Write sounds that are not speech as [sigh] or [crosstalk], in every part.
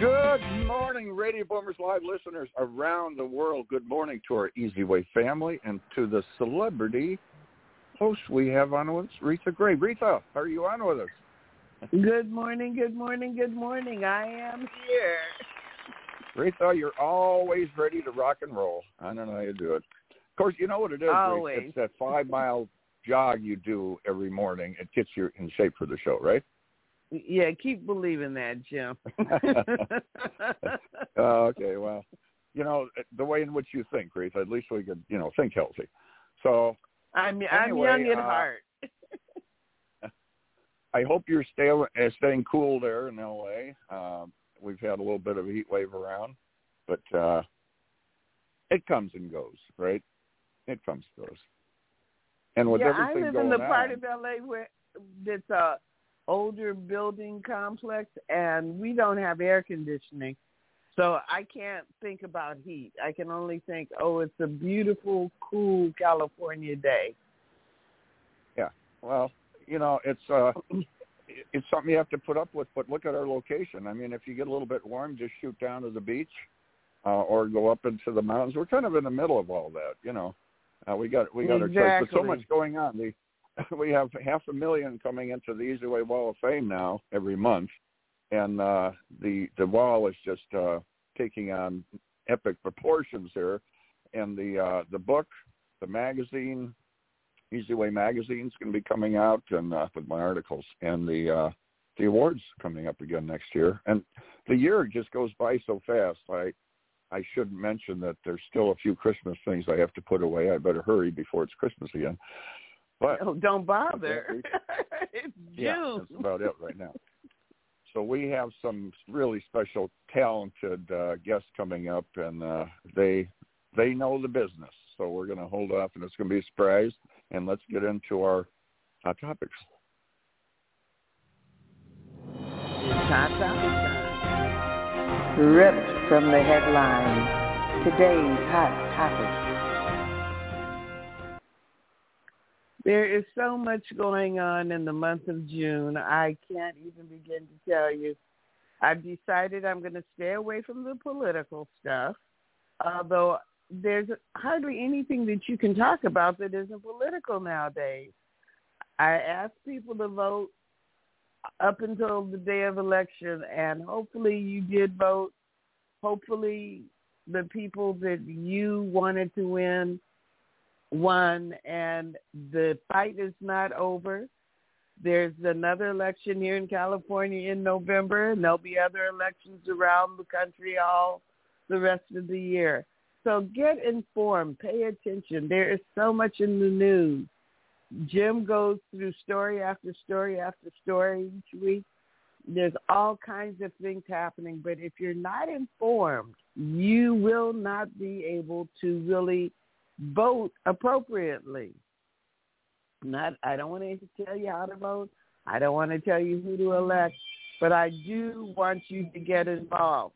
Good morning, Radio Boomers Live listeners around the world. Good morning to our EZWay family and to the celebrity host we have on with us, Reatha Grey. Reatha, are you on with us? Good morning, good morning, good morning. I am here. Reatha, you're always ready to rock and roll. I don't know how you do it. Of course, you know what it is. Always. It's that five-mile jog you do every morning. It gets you in shape for the show, right? Yeah, keep believing that, Jim. uh, [laughs] [laughs] okay, well, you know the way in which you think, Reatha. At least we could, you know, think healthy. So I'm anyway, I'm young at uh, heart. [laughs] I hope you're stay, uh, staying cool there in L.A. Um, we've had a little bit of a heat wave around, but uh, it comes and goes, right? It comes and goes. And with yeah, everything I live going in the on, part of LA where it's a older building complex, and we don't have air conditioning, so I can't think about heat. I can only think, oh, it's a beautiful, cool California day. yeah. Well, you know, it's uh, [clears throat] it's something you have to put up with. But look at our location. I mean, if you get a little bit warm, just shoot down to the beach, uh, or go up into the mountains. We're kind of in the middle of all that, you know. Uh, we got we got our choice, but so much going on. The [laughs] we have half a million coming into the EZWay Wall of Fame now every month, and uh, the the wall is just uh, taking on epic proportions here. And the uh, the book, the magazine, EZWay magazine is going to be coming out, and uh, with my articles, and the uh, the awards coming up again next year. And the year just goes by so fast. I I should mention that there's still a few Christmas things I have to put away. I better hurry before it's Christmas again. But Oh, don't bother. [laughs] it's yeah, June. that's about it right now. So we have some really special, talented uh, guests coming up, and uh, they they know the business. So we're going to hold off, and it's going to be a surprise. And let's get into our hot topics. Hot topic time. Ripped from the headlines. Today's hot topic. There is so much going on in the month of June. I can't even begin to tell you. I've decided I'm going to stay away from the political stuff, although there's hardly anything that you can talk about that isn't political nowadays. I ask people to vote up until the day of election, and hopefully you did vote. Hopefully the people that you wanted to win won, and the fight is not over. There's another election here in California in November, and there'll be other elections around the country all the rest of the year. So get informed, pay attention. There is so much in the news. Jim goes through story after story after story each week. There's all kinds of things happening, but if you're not informed, you will not be able to really vote appropriately. Not I don't want to tell you how to vote. I don't want to tell you who to elect, but I do want you to get involved.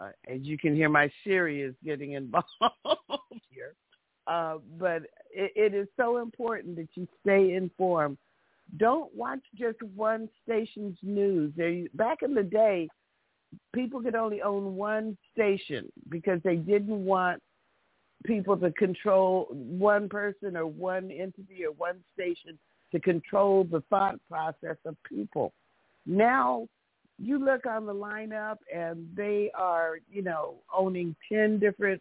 Uh, as you can hear, my Siri is getting involved [laughs] here. Uh, but it, it is so important that you stay informed. Don't watch just one station's news. There, back in the day, people could only own one station because they didn't want people to control one person or one entity or one station to control the thought process of people. Now you look on the lineup and they are, you know, owning 10 different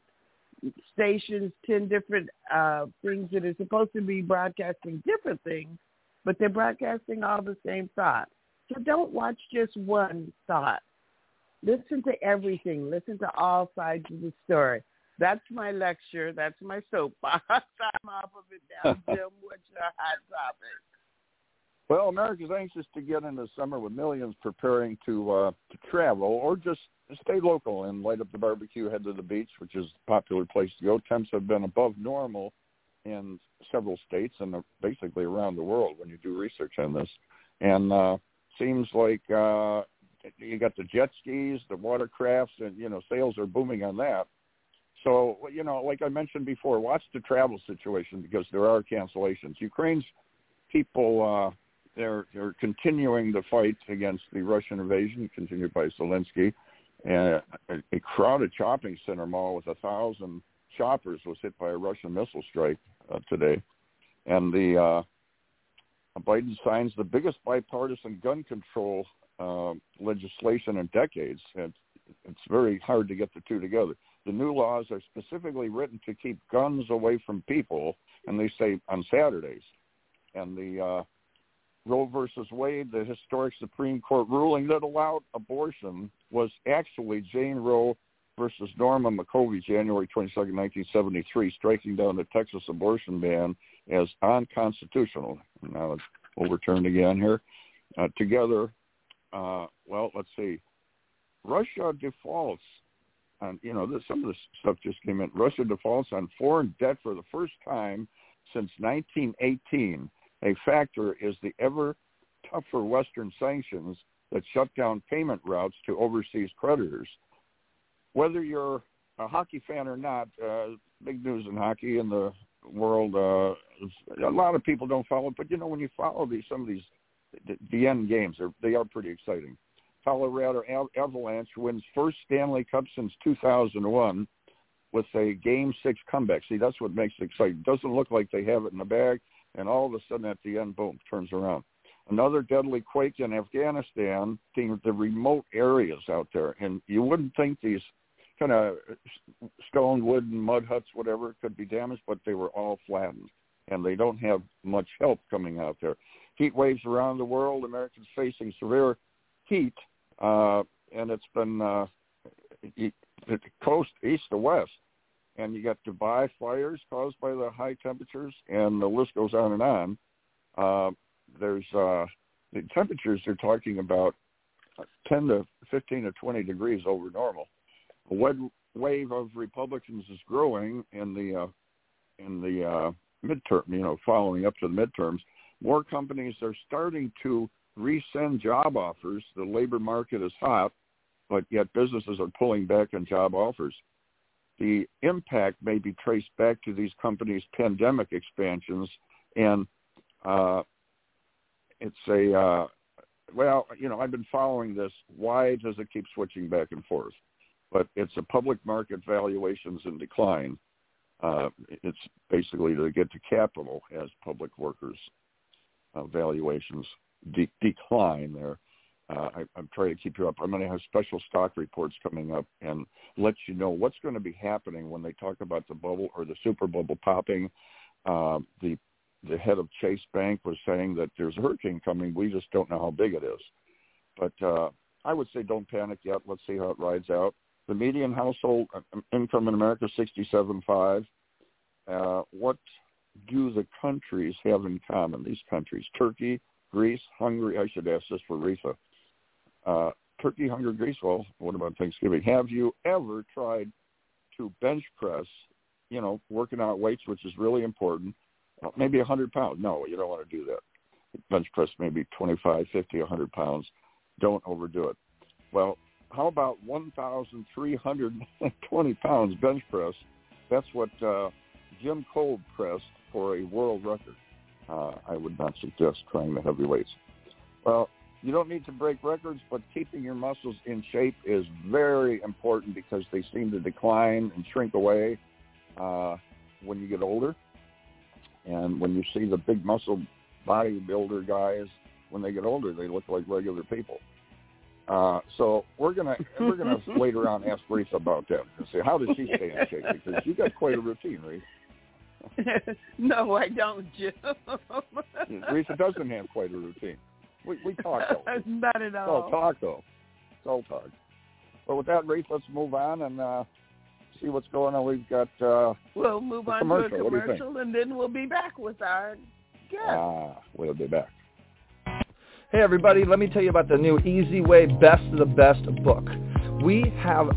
stations, 10 different uh, things that are supposed to be broadcasting different things, but they're broadcasting all the same thought. So don't watch just one thought. Listen to everything. Listen to all sides of the story. That's my lecture. That's my soapbox. [laughs] I'm off of it now. [laughs] Jim, what's your hot topic? Well, America's anxious to get into summer with millions preparing to uh, to travel or just stay local and light up the barbecue, head to the beach, which is a popular place to go. Temps have been above normal in several states and basically around the world when you do research on this. And uh, seems like uh, you got the jet skis, the watercrafts, and you know sales are booming on that. So you know, like I mentioned before, watch the travel situation because there are cancellations. Ukraine's people uh, they're they're continuing the fight against the Russian invasion continued by Zelensky. And a, a crowded shopping center mall with a thousand shoppers was hit by a Russian missile strike uh, today, and the uh, Biden signs the biggest bipartisan gun control uh, legislation in decades. It's very hard to get the two together. The new laws are specifically written to keep guns away from people, and they say on Saturdays. And the uh, Roe versus Wade, the historic Supreme Court ruling that allowed abortion was actually Jane Roe versus Norma McCorvey, January 22, 1973, striking down the Texas abortion ban as unconstitutional. Now it's overturned again here. Uh, together, uh, well, let's see. Russia defaults on, you know, this, some of this stuff just came in. Russia defaults on foreign debt for the first time since 1918. A factor is the ever tougher Western sanctions that shut down payment routes to overseas creditors whether you're a hockey fan or not, uh, big news in hockey in the world. Uh, a lot of people don't follow but you know when you follow these some of these the, the end games, they are pretty exciting. Colorado Avalanche wins first Stanley Cup since 2001 with a Game Six comeback. See, that's what makes it exciting. Doesn't look like they have it in the bag, and all of a sudden at the end, boom, turns around. Another deadly quake in Afghanistan, the remote areas out there, and you wouldn't think these kind of stone, wooden, mud huts, whatever, could be damaged, but they were all flattened, and they don't have much help coming out there. Heat waves around the world, Americans facing severe heat, uh, and it's been uh, coast east to west, and you got Dubai fires caused by the high temperatures, and the list goes on and on. Uh, there's uh, the temperatures they're talking about 10 to 15 to 20 degrees over normal a wet wave of Republicans is growing in the uh, in the uh, midterm. You know, following up to the midterms, more companies are starting to resend job offers. The labor market is hot, but yet businesses are pulling back on job offers. The impact may be traced back to these companies' pandemic expansions, and uh, it's a uh, well, you know, I've been following this. Why does it keep switching back and forth? but it's a public market valuations in decline. Uh, it's basically to get to capital as public workers uh, valuations de- decline there. Uh, I, I'm trying to keep you up. I'm going to have special stock reports coming up and let you know what's going to be happening when they talk about the bubble or the super bubble popping. Uh, the the head of Chase Bank was saying that there's a hurricane coming. We just don't know how big it is. But uh, I would say don't panic yet. Let's see how it rides out. The median household uh, income in America is sixty-seven five. Uh, what do the countries have in common? These countries: Turkey, Greece, Hungary. I should ask this for Risa. Uh, Turkey, Hungary, Greece. Well, what about Thanksgiving? Have you ever tried to bench press? You know, working out weights, which is really important. Uh, maybe a hundred pounds. No, you don't want to do that. Bench press maybe twenty-five, fifty, a hundred pounds. Don't overdo it. Well, how about 1,320 [laughs] pounds bench press? That's what uh, Jim Cole pressed for a world record. Uh, I would not suggest trying the heavy weights. Well, you don't need to break records, but keeping your muscles in shape is very important because they seem to decline and shrink away uh, when you get older. And when you see the big muscle bodybuilder guys, when they get older, they look like regular people. Uh, so we're gonna we're gonna [laughs] later on ask Reese about that and see how does she stay in shape because you got quite a routine, Reese. [laughs] no, I don't, Jim. [laughs] Reese doesn't have quite a routine. We we talk though. [laughs] Not at all. It's all talk though. It's all talk. But with that, Reese, let's move on and uh, see what's going on. We've got uh, we'll move on commercial. to a commercial and then we'll be back with our guest. Ah, we'll be back. Hey everybody, let me tell you about the new EZWay Best of the Best book. We have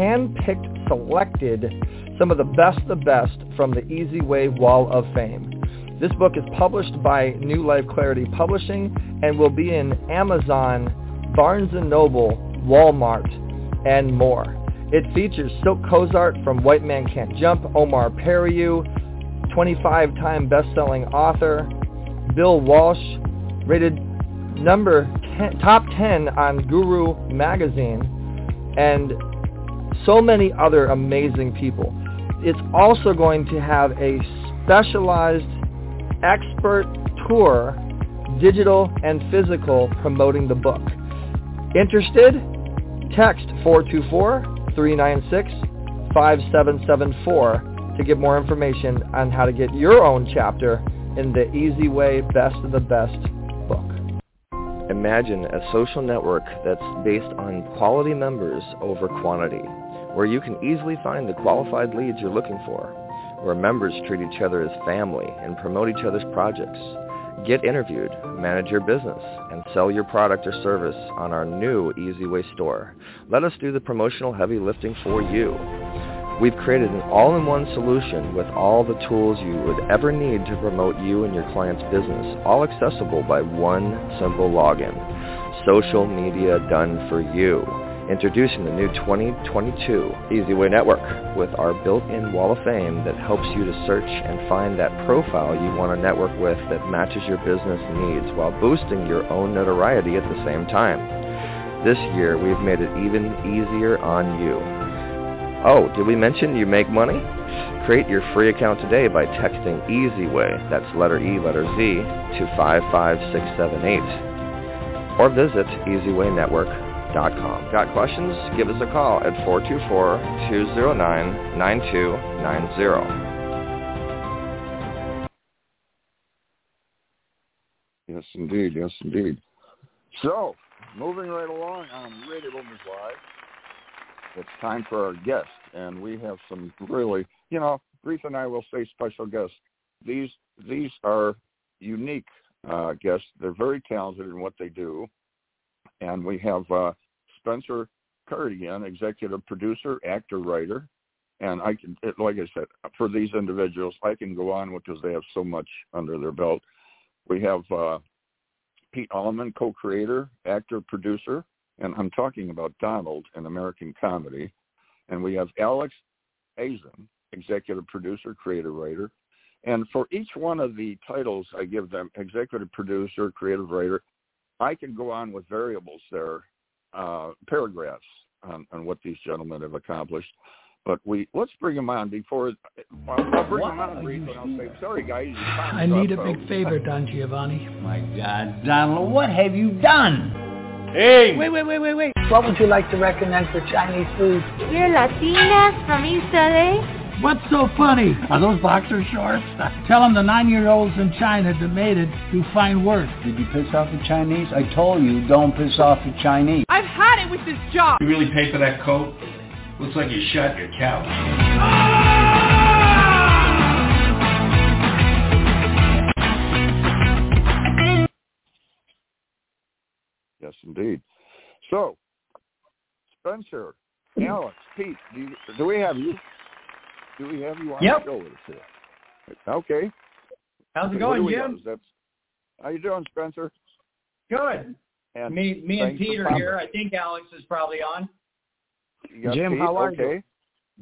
hand-picked selected some of the best the best from the EZWay Wall of Fame. This book is published by New Life Clarity Publishing and will be in Amazon, Barnes & Noble, Walmart, and more. It features Cylk Cozart from White Man Can't Jump, Omar Periu, 25-time best-selling author, Bill Walsh, rated number 10, top 10 on Guru magazine, and so many other amazing people. It's also going to have a specialized expert tour, digital and physical, promoting the book. Interested? Text 424-396-5774 to get more information on how to get your own chapter in the EZWay Best of the Best book. Imagine a social network that's based on quality members over quantity, where you can easily find the qualified leads you're looking for, where members treat each other as family and promote each other's projects. Get interviewed, manage your business, and sell your product or service on our new EZWay store. Let us do the promotional heavy lifting for you. We've created an all-in-one solution with all the tools you would ever need to promote you and your client's business, all accessible by one simple login. Social media done for you. Introducing the new 2022 EZWay Network with our built-in wall of fame that helps you to search and find that profile you want to network with that matches your business needs while boosting your own notoriety at the same time. This year, we've made it even easier on you. Oh, did we mention you make money? Create your free account today by texting EZWay, that's letter E, letter Z, to 55678. Or visit EZWayNetwork.com. Got questions? Give us a call at 424-209-9290. Yes, indeed. Yes, indeed. So, moving right along on Radio Boomers Live, it's time for our guest, and we have some really, you know, Reese and I will say special guests. These these are unique uh, guests. They're very talented in what they do, and we have uh, Spencer Cardigan, executive producer, actor, writer, and I can, it, like I said, for these individuals, I can go on because they have so much under their belt. We have uh, Pete Allman, co-creator, actor, producer, and I'm talking about Donald, an American comedy. And we have Alex Azen, executive producer, creative writer. And for each one of the titles I give them, executive producer, creative writer, I can go on with variables there, uh, paragraphs on, on what these gentlemen have accomplished. But we let's bring them on before I'll, I'll bring What them on briefly. and I'll say, sorry guys. I need a big folks." favor Don Giovanni. My God, Donald, what have you done? Hey! Wait, wait, wait, wait, wait. What would you like to recommend for Chinese food? We're Latinas from East LA. What's so funny? Are those boxer shorts? [laughs] Tell them the nine-year-olds in China that made it do fine work. Did you piss off the Chinese? I told you, don't piss off the Chinese. I've had it with this job. You really pay for that coat? Looks like you shot your couch. Yes, indeed. So, Spencer, [laughs] Alex, Pete, do, you, do we have you? Do we have you on Yep. the show with us here? Okay. How's it going. Jim? Is how you doing, Spencer? Good. And Me, me and Peter coming. here. I think Alex is probably on. Jim, Pete? how are you?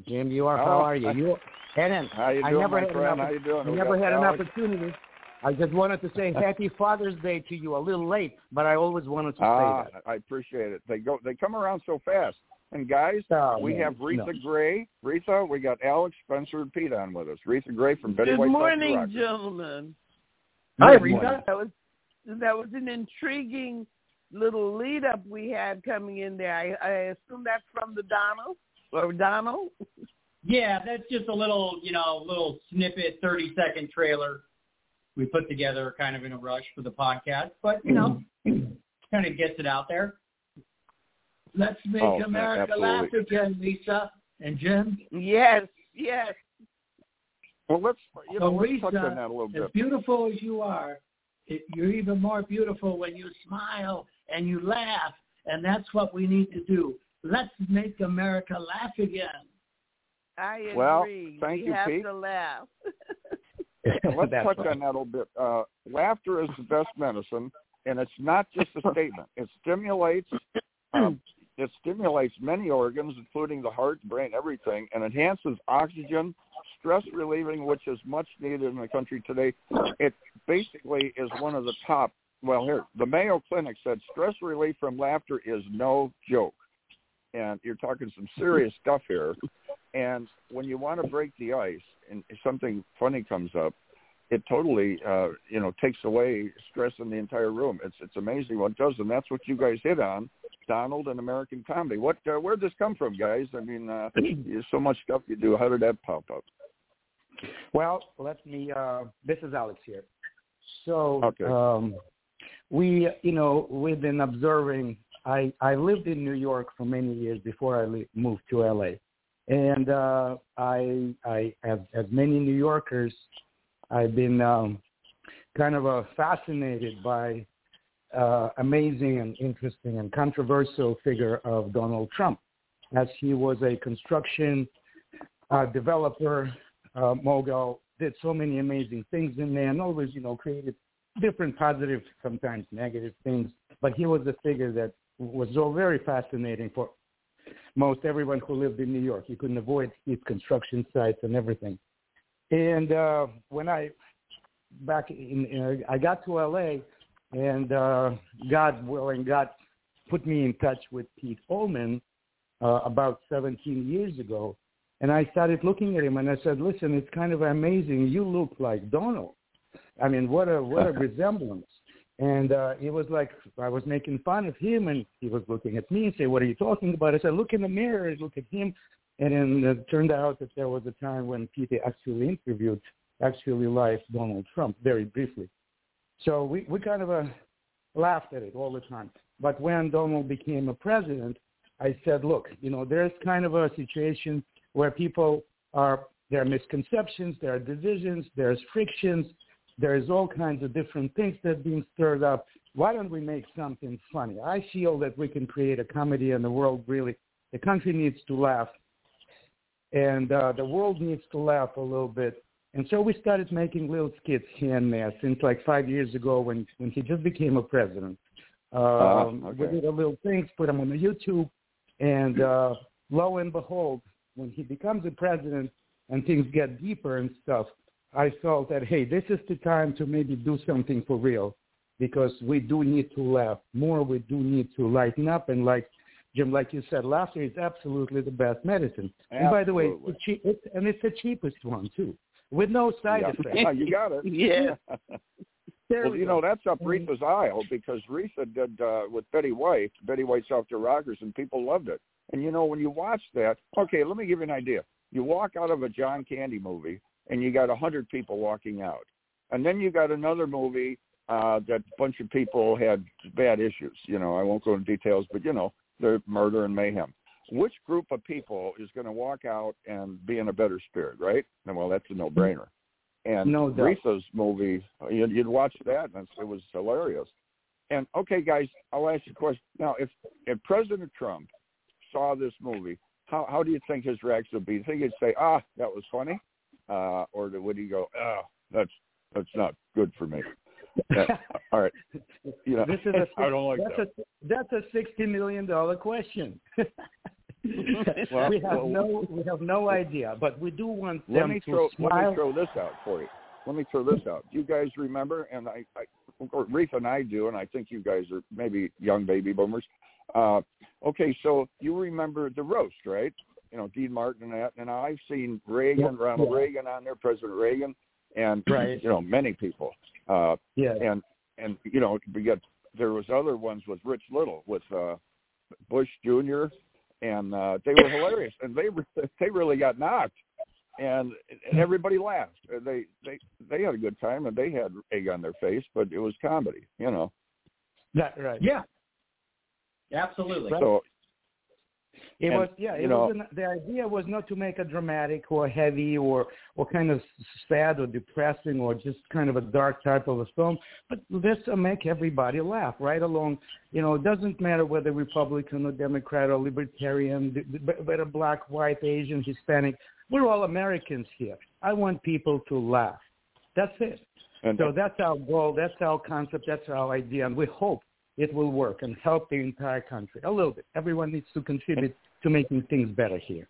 Jim, you are. Oh, How are you? I- You [laughs] Helen, How you I doing, never my had an friend? oppor- How you doing? I never got had an opportunity. I just wanted to say [laughs] Happy Father's Day to you. A little late, but I always wanted to Ah, say that. I appreciate it. They go. They come around so fast. And guys, Oh, we man, have Reatha no. Grey. Reatha, we got Alex, Spencer, and Pete on with us. Reatha Grey from Betty Good White Sox morning, gentlemen. Hi, Good Rita. That was that was an intriguing little lead up we had coming in there. I, I assume that's from the Donald or Donald. Yeah, that's just a little, you know, little snippet, 30 second trailer we put together kind of in a rush for the podcast. But, you know, mm-hmm. kind of gets it out there. Let's make Oh, America absolutely. laugh again, Lisa and Jim. Yes, yes. Well, let's you know So, let's touch on that a little As bit. beautiful as you are, it, you're even more beautiful when you smile and you laugh, and that's what we need to do. Let's make America laugh again. I agree. Well, thank we you, have Pete. to laugh. [laughs] Let's touch right. on that a little bit. Uh, laughter is the best medicine, and it's not just a [laughs] statement. It stimulates. Um, [clears throat] it stimulates many organs, including the heart, brain, everything, and enhances oxygen, stress relieving, which is much needed in the country today. It basically is one of the top. Well, here the Mayo Clinic said stress relief from laughter is no joke, and you're talking some serious [laughs] stuff here. And when you want to break the ice and something funny comes up, it totally uh, you know takes away stress in the entire room. It's it's amazing what it does, and that's what you guys hit on, Donald and American comedy. What uh, where'd this come from, guys? I mean, uh, [clears throat] there's so much stuff you do. How did that pop up? Well, let me. Uh, this is Alex here. So Okay. um, we, you know, we've been observing. I I lived in New York for many years before I li- moved to LA, and uh, I I as as many New Yorkers, I've been um, kind of uh, fascinated by uh, amazing and interesting and controversial figure of Donald Trump, as he was a construction uh, developer, uh, mogul, did so many amazing things in there, and always, you know, created different positive, sometimes negative things. But he was a figure that was so very fascinating for most everyone who lived in New York. You couldn't avoid his construction sites and everything. And uh, when I back in, in I got to LA, and uh, God willing, God put me in touch with Pete Ullman uh, about 17 years ago. And I started looking at him and I said, listen, it's kind of amazing. You look like Donald. I mean, what a what a [laughs] resemblance. And uh, it was like I was making fun of him, and he was looking at me and say, "What are you talking about?" I said, "Look in the mirror, and look at him." And then it turned out that there was a time when Peter actually interviewed, actually live Donald Trump very briefly. So we we kind of uh, laughed at it all the time. But when Donald became a president, I said, "Look, you know, there's kind of a situation where people are there are misconceptions, there are divisions, there's frictions." there's all kinds of different things that are being stirred up. Why don't we make something funny? I feel that we can create a comedy and the world really, the country needs to laugh and uh, the world needs to laugh a little bit. And so we started making little skits here and there since like five years ago when, when he just became a president. Um, Uh, We did a little things, put them on the YouTube, and uh, lo and behold, when he becomes a president and things get deeper and stuff, I felt that hey, this is the time to maybe do something for real, because we do need to laugh more. We do need to lighten up, and like Jim, like you said, laughter is absolutely the best medicine. And by the way, Absolutely. it's, cheap, it's and it's the cheapest one too, with no side yeah. [laughs] effects. Yeah, you got it. [laughs] Yeah. [laughs] There well, you know that's up Reatha's aisle because Reatha did uh, with Betty White, Betty White's After the Rockers, and people loved it. And you know when you watch that, okay, let me give you an idea. You walk out of a John Candy movie, and you got a hundred people walking out, and then you got another movie uh, that a bunch of people had bad issues. You know, I won't go into details, but you know, the murder and mayhem. Which group of people is going to walk out and be in a better spirit, right? And well, that's a no-brainer. And No doubt. Reatha's movie, you'd, you'd watch that, and it was hilarious. And okay, guys, I'll ask you a question now. If if President Trump saw this movie, how how do you think his reaction would be? Do you think he'd say, "Ah, that was funny," uh, or would he go, "Ah, that's that's not good for me"? That- [laughs] all right, you know, This is a [laughs] I don't like that's that. a that's a sixty million dollar question. [laughs] [laughs] Well, we have well- no we have no idea, but we do want Let them me to throw let me throw this out for you. Let me throw this out. Do You guys remember, and I, I or Reef and I do, and I think you guys are maybe young baby boomers. Uh, okay, so you remember the roast, right? You know, Dean Martin and that, and I've seen Reagan, Yeah. Ronald Yeah. Reagan on there, President Reagan, and Right. you know many people. Uh, yeah, and and you know we got there was other ones with Rich Little with uh Bush Jr. and uh they were hilarious and they were [laughs] they really got knocked and and everybody laughed they they they had a good time and they had egg on their face but it was comedy you know that right. Yeah. Absolutely. So It And, was yeah. It was an, the idea was not to make a dramatic or heavy or or kind of sad or depressing or just kind of a dark type of a film, but just to make everybody laugh right along. You know, it doesn't matter whether Republican or Democrat or Libertarian, th- th- whether black, white, Asian, Hispanic. We're all Americans here. I want people to laugh. That's it. And so that's our goal. That's our concept. That's our idea, and we hope it will work and help the entire country a little bit. Everyone needs to contribute to making things better here.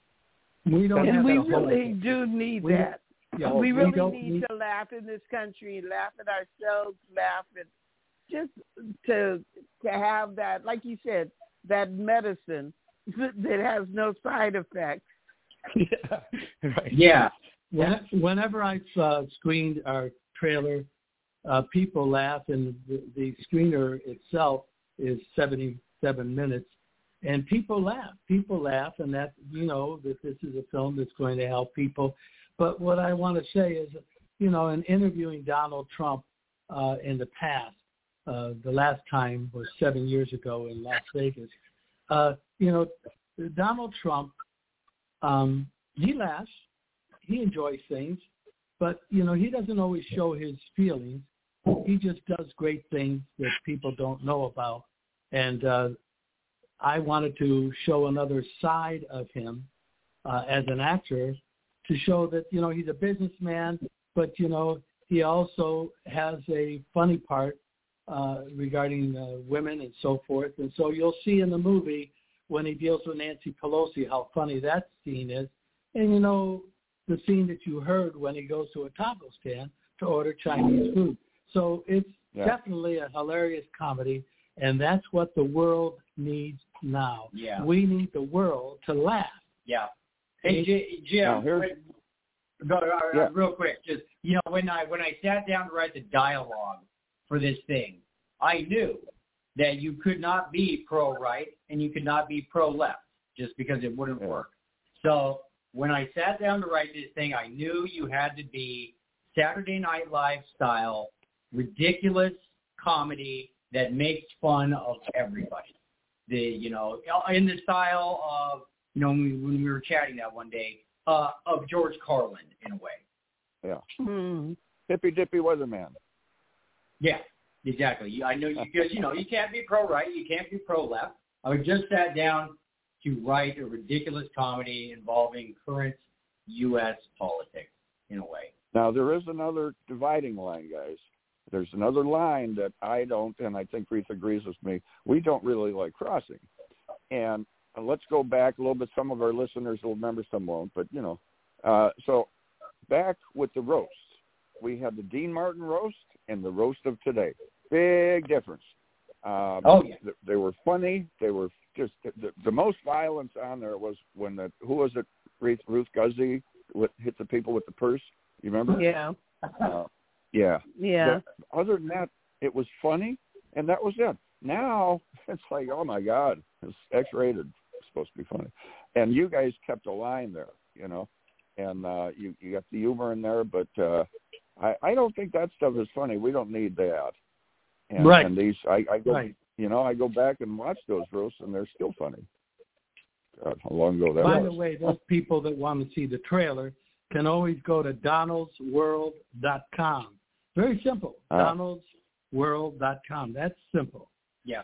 We don't and we really do need We- that. Yeah, we we really don't need, need- to laugh in this country, laugh at ourselves, laugh at just to to have that, like you said, that medicine [laughs] that has no side effects. [laughs] yeah. Right. Yeah. When, whenever I've uh, screened our trailer, uh, people laugh, and the, the screener itself is 77 minutes, and people laugh. People laugh, and that you know that this is a film that's going to help people. But what I want to say is, you know, in interviewing Donald Trump uh, in the past, uh, the last time was seven years ago in Las Vegas. Uh, you know, Donald Trump, um, he laughs, he enjoys things, but you know, he doesn't always show his feelings. He just does great things that people don't know about, and uh, I wanted to show another side of him uh, as an actor to show that you know he's a businessman, but you know he also has a funny part uh, regarding uh, women and so forth. And so you'll see in the movie when he deals with Nancy Pelosi how funny that scene is. And you know the scene that you heard when he goes to a taco stand to order Chinese food. So it's Yeah. definitely a hilarious comedy, and that's what the world needs now. Yeah. We need the world to laugh. Yeah. Hey, J- Jim, here's- wait, go, Yeah. real quick, just you know, when I when I sat down to write the dialogue for this thing, I knew that you could not be pro right and you could not be pro left just because it wouldn't Yeah. work. So when I sat down to write this thing, I knew you had to be Saturday Night Live style, ridiculous comedy that makes fun of everybody. The you know in the style of you know when we, when we were chatting that one day uh, of George Carlin in a way. Yeah. Hmm. Hippy dippy weatherman. Yeah, exactly. I know you because you know you can't be pro right, you can't be pro left. I just sat down to write a ridiculous comedy involving current U.S. politics in a way. Now there is another dividing line, guys. There's another line that I don't, and I think Ruth agrees with me. We don't really like crossing. And let's go back a little bit. Some of our listeners will remember, some won't. But you know, uh, so back with the roasts, we had the Dean Martin roast and the roast of today. Big difference. Um, Oh, yeah. th- they were funny. They were just the, the most violence on there was when the who was it? Ruth, Ruth Buzzi with, hit the people with the purse. You remember? Yeah. Uh, yeah. Yeah. But other than that, it was funny, and that was it. Now [laughs] it's like, oh my God, it's X-rated. It's supposed to be funny, and you guys kept a line there, you know, and uh, you you got the humor in there, but uh, I I don't think that stuff is funny. We don't need that. And, Right. And these, I, I go, Right. you know, I go back and watch those roasts, and they're still funny. God, how long ago that By was? the way, those people that want to see the trailer can always go to donaldsworld.com. Very simple. Ah. donaldsworld.com. That's simple. Yeah.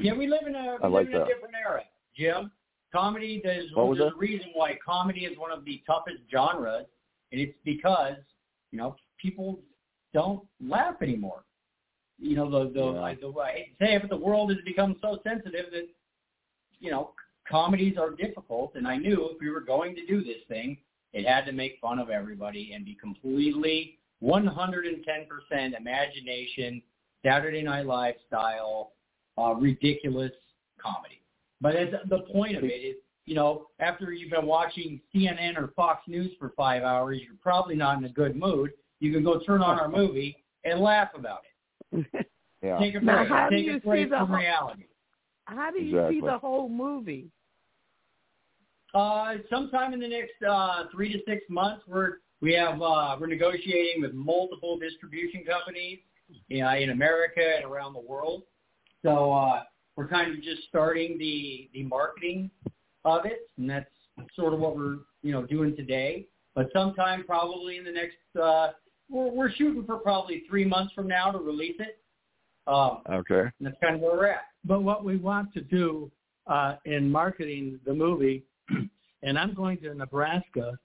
Yeah, we live in a I we like live in a that. different era, Jim. Comedy there's What was there's a reason why comedy is one of the toughest genres, and it's because you know people don't laugh anymore. You know the the, Yeah. I, the I hate to say it, but the world has become so sensitive that you know comedies are difficult. And I knew if we were going to do this thing, it had to make fun of everybody and be completely 110% imagination, Saturday Night Live style, uh, ridiculous comedy. But as the point of it is, you know, after you've been watching CNN or Fox News for five hours, you're probably not in a good mood. You can go turn on our movie and laugh about it. [laughs] Yeah. Take a Now, break. how do you a see the from whole- reality. How do you Exactly. see the whole movie? Uh, sometime in the next uh, three to six months, we're we have uh, we're negotiating with multiple distribution companies you know, in America and around the world. So uh, we're kind of just starting the the marketing of it, and that's sort of what we're you know doing today. But sometime probably in the next, uh, we're, we're shooting for probably three months from now to release it. Um, Okay. and that's kind of where we're at. But what we want to do uh, in marketing the movie, [clears throat] and I'm going to Nebraska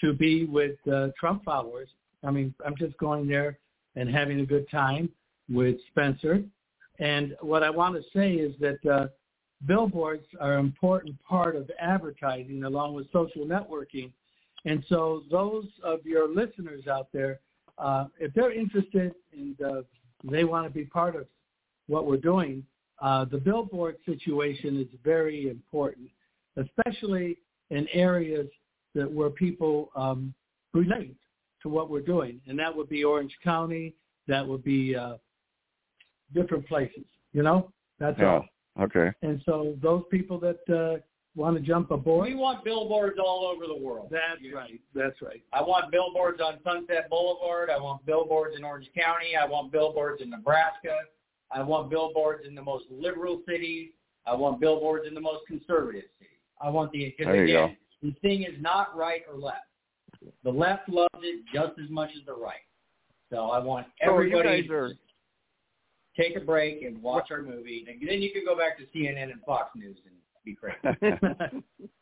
to be with uh, Trump followers. I mean, I'm just going there and having a good time with Spencer. And what I want to say is that uh, billboards are an important part of advertising along with social networking. And so those of your listeners out there, uh, if they're interested and uh, they want to be part of what we're doing, uh, the billboard situation is very important, especially in areas that where people um, relate to what we're doing, and that would be Orange County, that would be uh, different places. You know, that's Yeah. all. Okay. And so those people that uh, want to jump aboard, We want billboards all over the world. that's right. That's right. I want billboards on Sunset Boulevard. I want billboards in Orange County. I want billboards in Nebraska. I want billboards in the most liberal cities. I want billboards in the most conservative cities. I want the because There you again, the thing is not right or left. The left loves it just as much as the right. So I want everybody guys are to take a break and watch our movie. And then you can go back to CNN and Fox News and be crazy. [laughs] [laughs]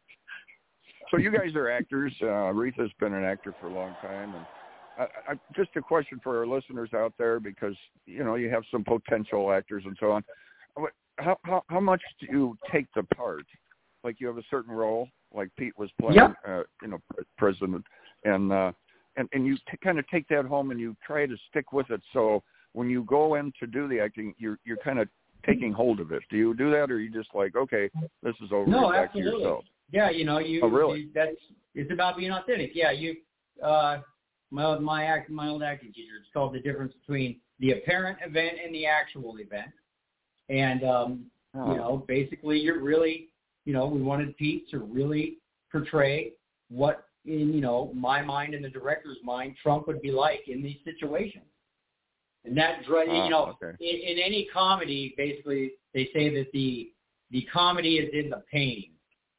so you guys are actors. Uh, Reatha's been an actor for a long time, and I, I, just a question for our listeners out there because you know you have some potential actors and so on. How how how much do you take the part? Like you have a certain role, like Pete was playing, Yep. uh, you know, president, and uh, and and you t- kind of take that home and you try to stick with it. So when you go in to do the acting, you're you're kind of taking hold of it. Do you do that, or are you just like, okay, this is over, No, back absolutely. to yourself? Yeah, you know, you. Oh, really? you- that's it's about being authentic. Yeah, you. Uh, my my act my old acting teacher. It's called the difference between the apparent event and the actual event. And um, Oh. you know, basically, you're really, you know, we wanted Pete to really portray what, in you know, my mind and the director's mind, Trump would be like in these situations. And that, dri- Ah, you know, okay. in, in any comedy, basically, they say that the the comedy is in the pain,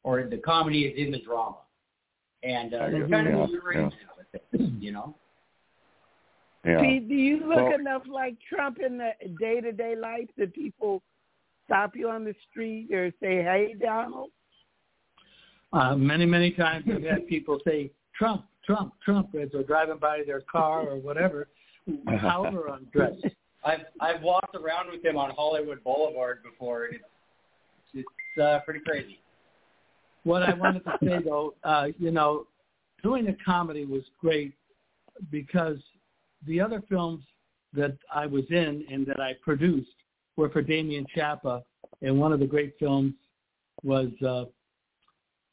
or the comedy is in the drama, and uh, I that's kind of yeah, what you're yeah. into with it, you know. Yeah. Pete, do you look Well- enough like Trump in the day to day life that people stop you on the street or say, "Hey, Donald"? Uh, many, many times I've had people say Trump, Trump, Trump as they're driving by their car or whatever, however I'm dressed. I've I've walked around with him on Hollywood Boulevard before, and it's it's uh, pretty crazy. What I wanted to [laughs] say though, uh, you know, doing the comedy was great because the other films that I was in and that I produced were for Damian Chapa, and one of the great films was uh,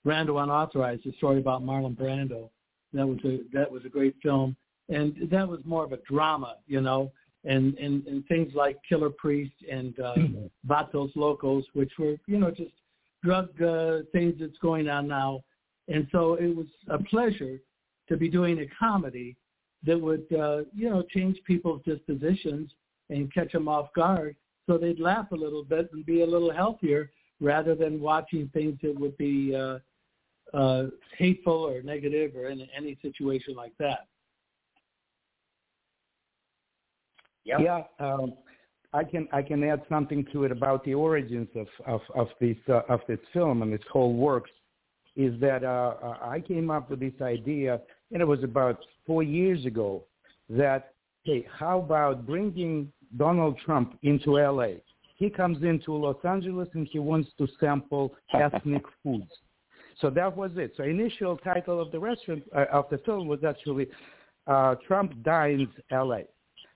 Brando Unauthorized, a story about Marlon Brando. That was a that was a great film, and that was more of a drama, you know, and and, and things like Killer Priest and uh, [clears throat] Vatos Locos, which were you know just drug uh, things that's going on now, and so it was a pleasure to be doing a comedy that would uh, you know change people's dispositions and catch them off guard, so they'd laugh a little bit and be a little healthier rather than watching things that would be uh, uh, hateful or negative or in any situation like that. Yep. Yeah, um, I can I can add something to it about the origins of of of this uh, of this film and its whole works. Is that uh, I came up with this idea, and it was about four years ago. That hey, how about bringing Donald Trump into L.A. He comes into Los Angeles and he wants to sample [laughs] ethnic foods. So that was it. So initial title of the restaurant uh, of the film was actually uh, Trump Dines L.A.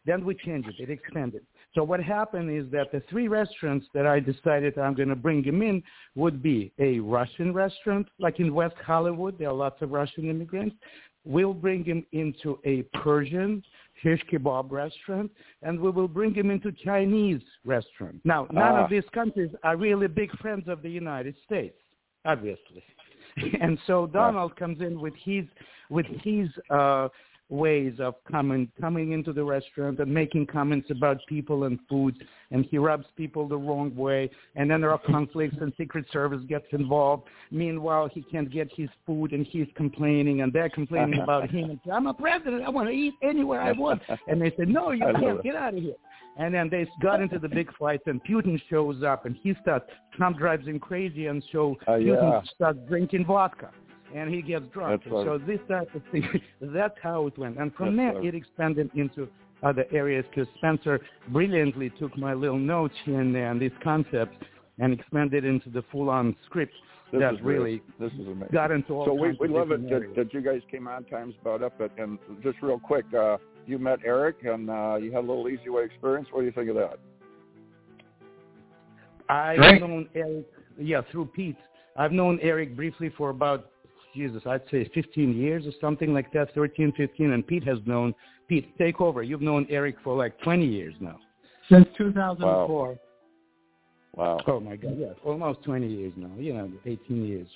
Then we changed it. It expanded. So what happened is that the three restaurants that I decided I'm going to bring him in would be a Russian restaurant, like in West Hollywood. There are lots of Russian immigrants. We'll bring him into a Persian shish kebab restaurant, and we will bring him into Chinese restaurant. Now, none Ah. of these countries are really big friends of the United States, obviously. [laughs] and so Donald comes in with his with his uh, ways of coming coming into the restaurant and making comments about people and food, and he rubs people the wrong way, and then there are conflicts, and Secret Service gets involved. Meanwhile, he can't get his food, and he's complaining, and they're complaining about [laughs] him. And say, I'm a president. I want to eat anywhere I want, and they said No, [laughs] you can't. Get out of here. And then they got into the big fight, and Putin shows up, and he starts. Trump drives him crazy, and so Uh, Putin yeah. starts drinking vodka. And he gets drunk. Right. So this type of thing, [laughs] that's how it went. And from That's there, right. it expanded into other areas because Spencer brilliantly took my little notes here and there and these concepts and expanded into the full-on script This that is really this is amazing. got into all so we, kinds we love it different that, that you guys came on Times About Up. It, and just real quick, uh, you met Eric and uh, you had a little EZWay experience. What do you think of that? I've Great. known Eric, yeah, through Pete. I've known Eric briefly for about, Jesus, I'd say 15 years or something like that, 13, 15, and Pete has known, Pete, take over. You've known Eric for like 20 years now. Since 2004. Wow. Oh my God, yes, almost 20 years now, you know, 18 years.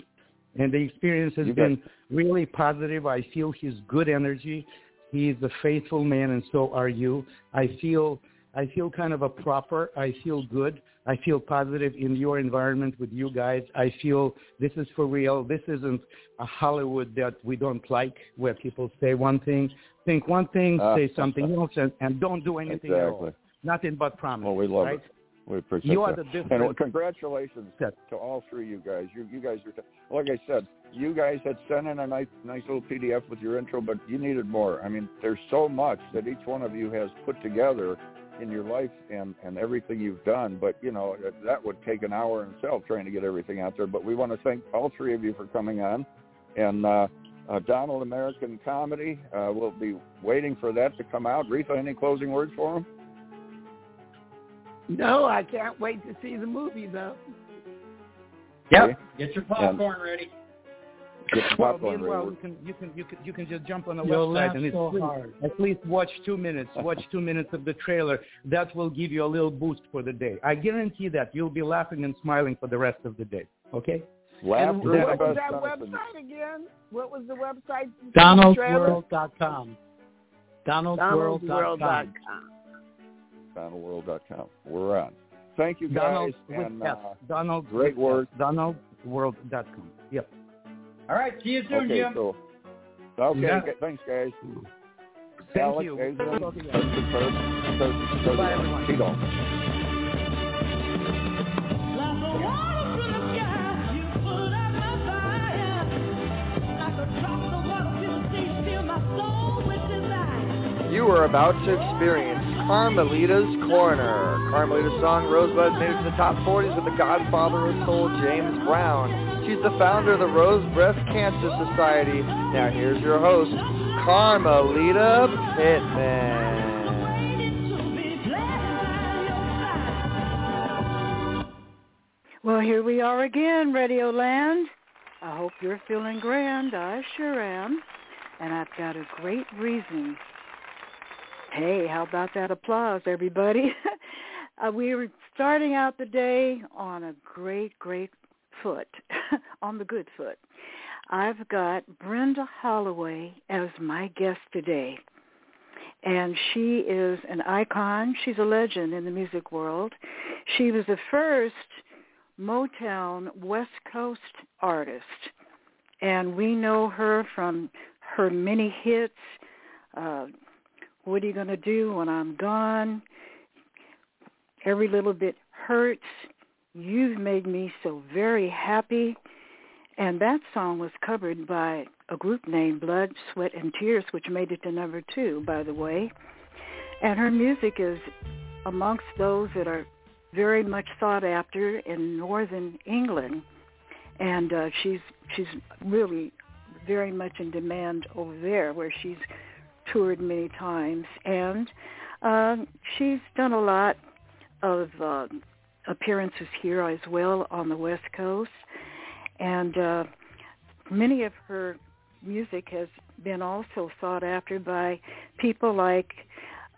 And the experience has You got- been really positive. I feel his good energy. He's a faithful man, and so are you. I feel, I feel kind of a proper. I feel good. I feel positive in your environment with you guys. I feel this is for real. This isn't a Hollywood that we don't like, where people say one thing, think one thing, Ah. say something else, and, and don't do anything at all. Nothing but promise. Well, we love right? it. We appreciate You are that. the. And well, congratulations Yes. to all three of you guys. You you guys are like I said, you guys had sent in a nice nice little PDF with your intro, but you needed more. I mean, there's so much that each one of you has put together in your life and and everything you've done. But you know that- that would take an hour in itself trying to get everything out there. But we want to thank all three of you for coming on, and. uh uh, Donald American Comedy. Uh, we'll be waiting for that to come out. Reatha, any closing words for him? No, I can't wait to see the movie though. Yep. Okay. Get your popcorn ready. Get Well, meanwhile, ready. you can you can you can you can just jump on the You'll website and it's so free. hard. At least watch two minutes. Watch two minutes of the trailer. That will give you a little boost for the day. I guarantee that you'll be laughing and smiling for the rest of the day. Okay? Laughter And is the what was best that medicine. website again? What was the website? Donald'sWorld.com. Donald'sWorld.com. Donald'sWorld.com. DonaldWorld.com. We're on. Thank you guys. Donald and F. uh, Donald great work. F. Donald'sWorld.com. Yep. All right. See you soon, okay, Jim. so okay, Yeah. g- thanks guys. Thank Alex, you. Bye, everyone. Tito. You are about to experience Carmelita's Corner. Carmelita's song Rosebud made it to the top 40s with the godfather of soul, James Brown. She's the founder of the Rose Breast Cancer Society. Now here's your host, Carmelita Pittman. Well, here we are again, Radio Land. I hope you're feeling grand. I sure am. And I've got a great reason. Hey, how about that applause, everybody? [laughs] uh, we are starting out the day on a great, great foot, [laughs] on the good foot. I've got Brenda Holloway as my guest today. And she is an icon. She's a legend in the music world. She was the first Motown West Coast artist. And we know her from her many hits, uh, What Are You Gonna Do When I'm Gone, Every Little Bit Hurts, You've Made Me So Very Happy. And that song was covered by a group named Blood, Sweat, and Tears, which made it to number two, by the way. And her music is amongst those that are very much sought after in northern England, and uh, she's she's really very much in demand over there, where she's toured many times, and uh, she's done a lot of uh, appearances here as well on the West Coast, and uh, many of her music has been also sought after by people like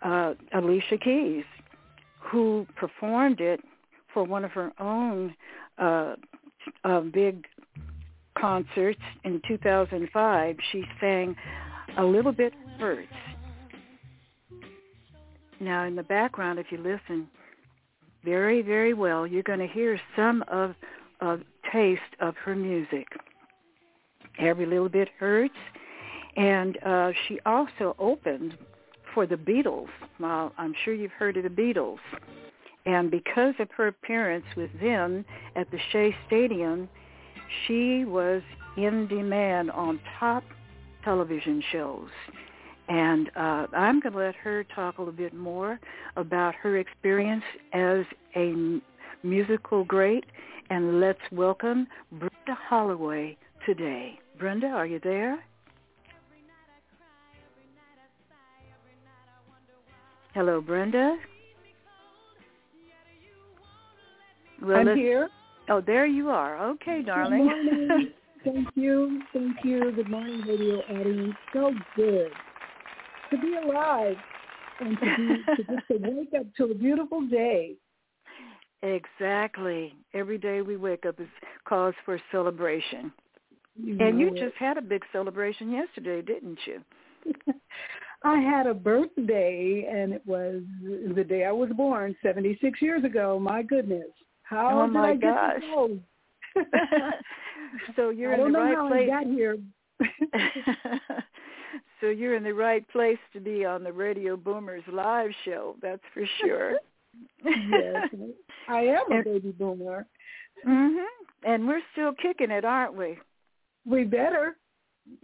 uh, Alicia Keys who performed it for one of her own uh, uh, big concerts in 2005. She sang "A Little Bit Hurts." Now, in the background, if you listen very, very well, you're going to hear some of a taste of her music. Every little bit hurts, and uh, she also opened for the Beatles. Well, I'm sure you've heard of the Beatles. And because of her appearance with them at the Shea Stadium, she was in demand on top television shows. And uh, I'm going to let her talk a little bit more about her experience as a musical great. And let's welcome Brenda Holloway today. Brenda, are you there? Hello, Brenda. Well, I'm here. Oh, there you are. Okay, darling. Good [laughs] morning. Thank you. Thank you. Good morning, radio audience. So good to be alive and to be [laughs] to just to wake up to a beautiful day. Exactly. Every day we wake up is cause for celebration. You and you know just had a big celebration yesterday, didn't you? [laughs] I had a birthday, and it was the day I was born, 76 years ago. My goodness. How oh did I get gosh. to know? [laughs] so you're I in don't the know right how place. I got here. So you're in the right place to be on the Radio Boomers live show. That's for sure. [laughs] [laughs] yes, I am a baby boomer. Mhm. And we're still kicking it, aren't we? We better.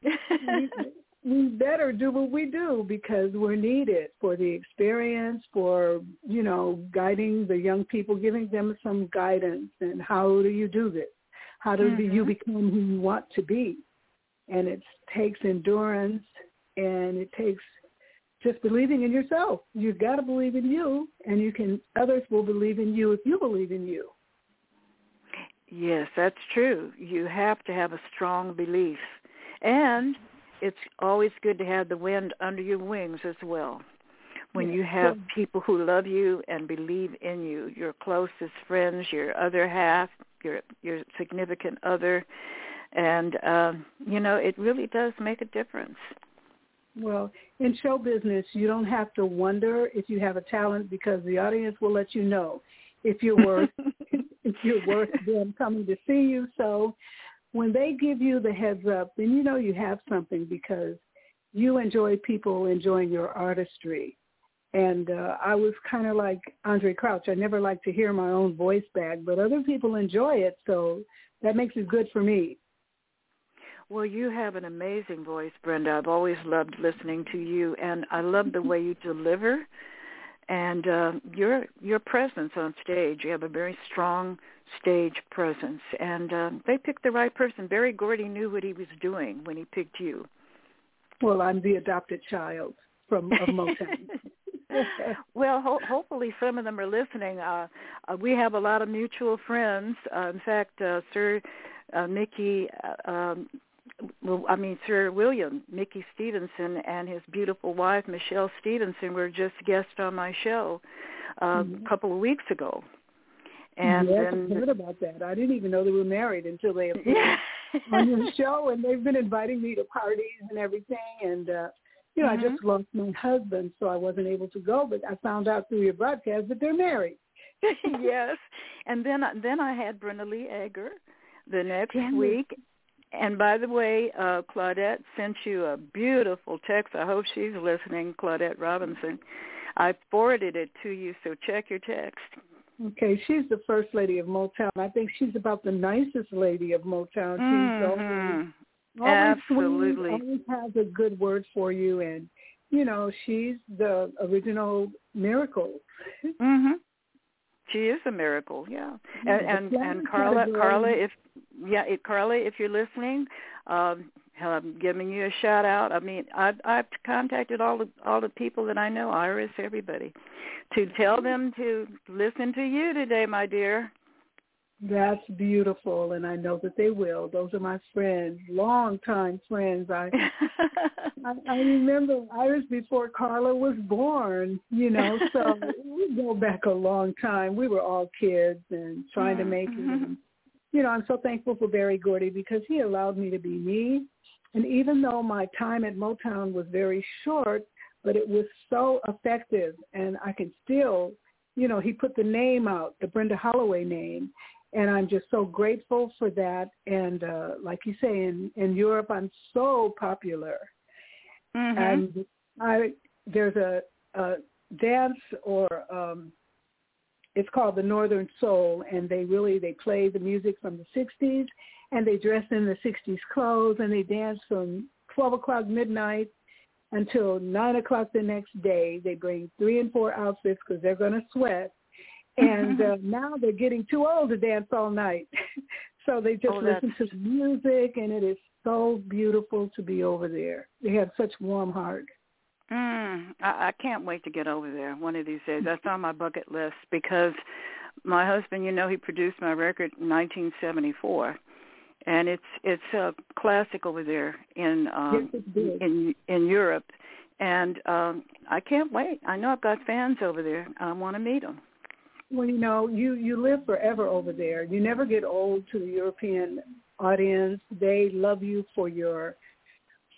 we, [laughs] we better do what we do because we're needed for the experience, for, you know, guiding the young people, giving them some guidance and how do you do this? How do you Mhm. become who you want to be? And it takes endurance and it takes just believing in yourself. You've got to believe in you and you can others will believe in you if you believe in you. Yes, that's true. You have to have a strong belief. And it's always good to have the wind under your wings as well. When Yes, you have people who love you and believe in you, your closest friends, your other half, your your significant other, and um, you know it really does make a difference. Well, in show business, you don't have to wonder if you have a talent because the audience will let you know if you're worth [laughs] if you're worth them coming to see you. So when they give you the heads up, then you know you have something because you enjoy people enjoying your artistry. And uh, I was kind of like Andraé Crouch. I never like to hear my own voice back, but other people enjoy it, so that makes it good for me. Well, you have an amazing voice, Brenda. I've always loved listening to you, and I love the way you deliver and uh, your your presence on stage. You have a very strong stage presence, and uh, they picked the right person. Berry Gordy knew what he was doing when he picked you. Well, I'm the adopted child from of Motown. [laughs] [laughs] well, ho- hopefully some of them are listening. Uh, uh, we have a lot of mutual friends. Uh, in fact, uh, Sir uh, Mickey, uh, um, I mean Sir William Mickey Stevenson and his beautiful wife Michelle Stevenson were just guests on my show uh, Mhm. a couple of weeks ago. And yes, then I've heard about that. I didn't even know they were married until they [laughs] appeared on your show, and they've been inviting me to parties and everything. And uh, you know, Mhm. I just lost my husband, so I wasn't able to go. But I found out through your broadcast that they're married. [laughs] yes. And then then I had Brenda Lee Eager the next week. And by the way, uh, Claudette sent you a beautiful text. I hope she's listening, Claudette Robinson. I forwarded it to you, so check your text. Okay, she's the first lady of Motown. I think she's about the nicest lady of Motown. She's always, always Absolutely. always has a good word for you, and you know she's the original miracle. Mhm. She is a miracle, yeah. And and, and Carla, category. Carla, if yeah, if, Carla, if you're listening, um, I'm giving you a shout out. I mean, I've I've contacted all the all the people that I know, Iris, everybody, to tell them to listen to you today, my dear. That's beautiful, and I know that they will. Those are my friends, longtime friends. I [laughs] I, I remember Iris before Carla was born, you know, so [laughs] we go back a long time. We were all kids and trying to make it. Mhm. And, you know, I'm so thankful for Berry Gordy because he allowed me to be me. And even though my time at Motown was very short, but it was so effective and I can still, you know, he put the name out, the Brenda Holloway name. And I'm just so grateful for that. And uh, like you say, in, in Europe, I'm so popular Mhm. and I there's a, a dance or um, it's called the Northern Soul, and they really they play the music from the '60s, and they dress in the '60s clothes, and they dance from 12 o'clock midnight until nine o'clock the next day. They bring three and four outfits because they're going to sweat, and [laughs] uh, now they're getting too old to dance all night, [laughs] so they just Oh, listen to the music, and it is so beautiful to be over there. They have such warm heart. Mm, I, I can't wait to get over there one of these days. That's on my bucket list because my husband, you know, he produced my record in 1974, and it's it's a classic over there in um, yes, in in Europe, and um, I can't wait. I know I've got fans over there. I want to meet them. Well, you know, you you live forever over there. You never get old to the European audience. They love you for your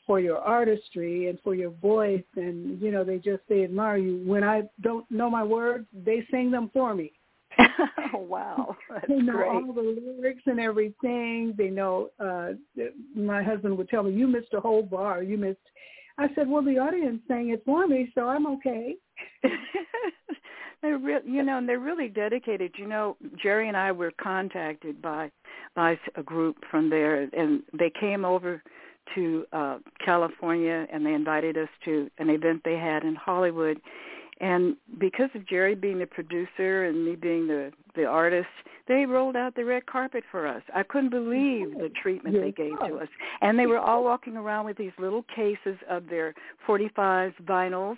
for your artistry and for your voice. And you know they just they admire you. When i don't know my words they sing them for me. Oh, [laughs] wow. That's they know great. all the lyrics and everything. They know uh my husband would tell me you missed a whole bar. You missed i said well the audience sang it for me so i'm okay [laughs] they're real you know and they're really dedicated. You know jerry and i were contacted by by a group from there and they came over to uh california and they invited us to an event they had in hollywood. And because of jerry being the producer and me being the the artist they rolled out the red carpet for us. I couldn't believe the treatment they gave to us. And they were all walking around with these little cases of their 45 vinyls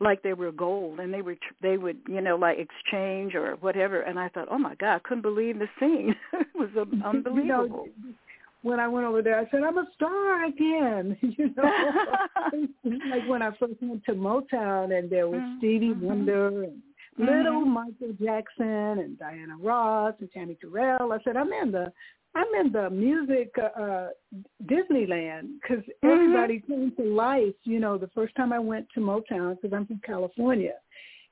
like they were gold and they were they would you know like exchange or whatever and i thought oh my god i couldn't believe the scene [laughs] it was unbelievable [laughs] you know, when I went over there, I said, I'm a star again. [laughs] You know, like when I first went to Motown and there was Stevie Wonder and Mm-hmm. little Michael Jackson and Diana Ross and Tammy Terrell. I said, I'm in the I'm in the music uh, uh Disneyland because Mm-hmm. everybody came to life. You know, the first time I went to Motown because I'm from California,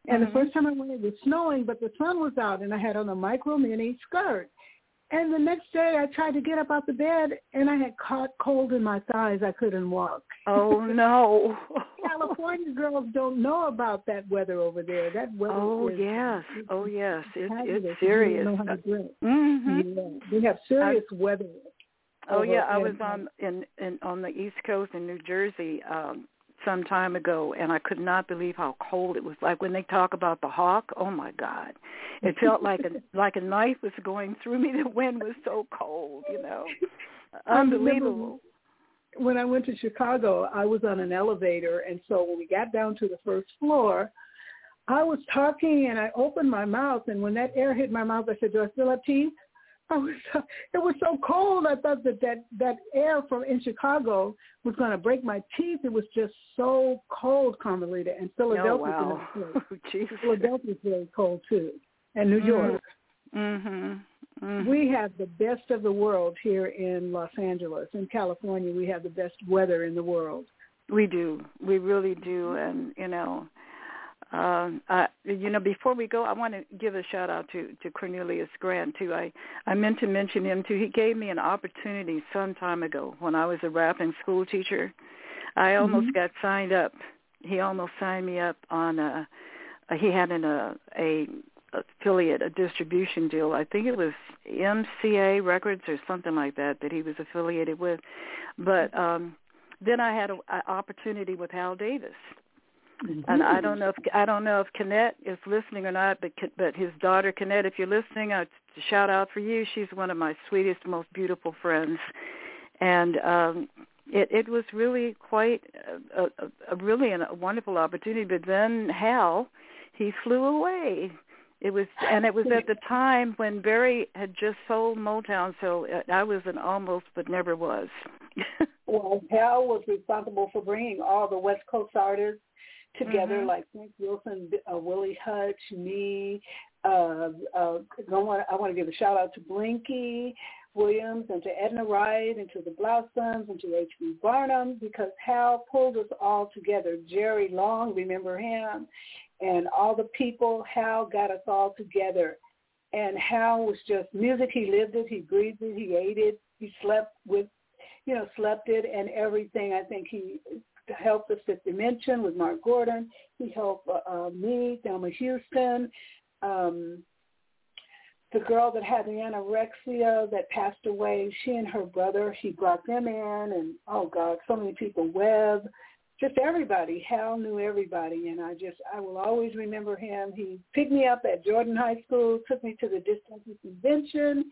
and Mm-hmm. the first time I went, it was snowing, but the sun was out, and I had on a micro mini skirt. And the next day, I tried to get up out the bed, and I had caught cold in my thighs. I couldn't walk. oh [laughs] no California girls don't know about that weather over there. That weather. oh is, yes oh yes it, it's serious don't know how to dress. hmm Yeah, they have serious weather. Oh yeah, I was on in, in on the East Coast in New Jersey um some time ago and I could not believe how cold it was. Like when they talk about the hawk, oh my god. It felt like a [laughs] like a knife was going through me. [laughs] The wind was so cold, you know. I Unbelievable. When I went to Chicago, I was on an elevator, and so when we got down to the first floor, I was talking and I opened my mouth, and when that air hit my mouth, I said, "Do I still have teeth?" [laughs] I was so, it was so cold. I thought that that that air from in Chicago was going to break my teeth. It was just so cold, Carmelita, and Philadelphia. Oh, wow. [laughs] Jesus. Philadelphia's very cold too, and New York. Mhm. Mhm. We have the best of the world here in Los Angeles. In California, we have the best weather in the world. We do. We really do. And, you know, uh, you know, before we go, I want to give a shout out to, to Cornelius Grant, too. I, I meant to mention him, too. He gave me an opportunity some time ago when I was a rapping school teacher. I almost Mhm. got signed up. He almost signed me up on a, a he had an, a, a affiliate, a distribution deal. I think it was MCA Records or something like that that he was affiliated with. But um then I had an opportunity with Hal Davis, and I don't know if I don't know if Kenneth is listening or not, but but his daughter Kenneth, if you're listening, I shout out for you. She's one of my sweetest, most beautiful friends, and um it it was really quite a, a, a really a wonderful opportunity. But then Hal, he flew away. It was, and it was at the time when Berry had just sold Motown, so I was an almost but never was. [laughs] well, Hal was responsible for bringing all the West Coast artists together, Mhm. like Frank Wilson, uh, Willie Hutch, me. Uh, uh, I want I want to give a shout out to Blinky Williams and to Edna Wright and to the Blossoms and to H.B. Barnum because Hal pulled us all together. Jerry Long, remember him? and all the people, Hal got us all together. And Hal was just music. He lived it. He breathed it. He ate it. He slept with, you know, slept it and everything. I think he helped us Fifth Dimension with Marc Gordon. He helped uh, uh, me, Thelma Houston. Um, the girl that had the anorexia that passed away, she and her brother, he brought them in, and oh God, so many people. Webb, just everybody. Hal knew everybody, and I just I will always remember him. He picked me up at Jordan High School, took me to the Disc Jockey Convention,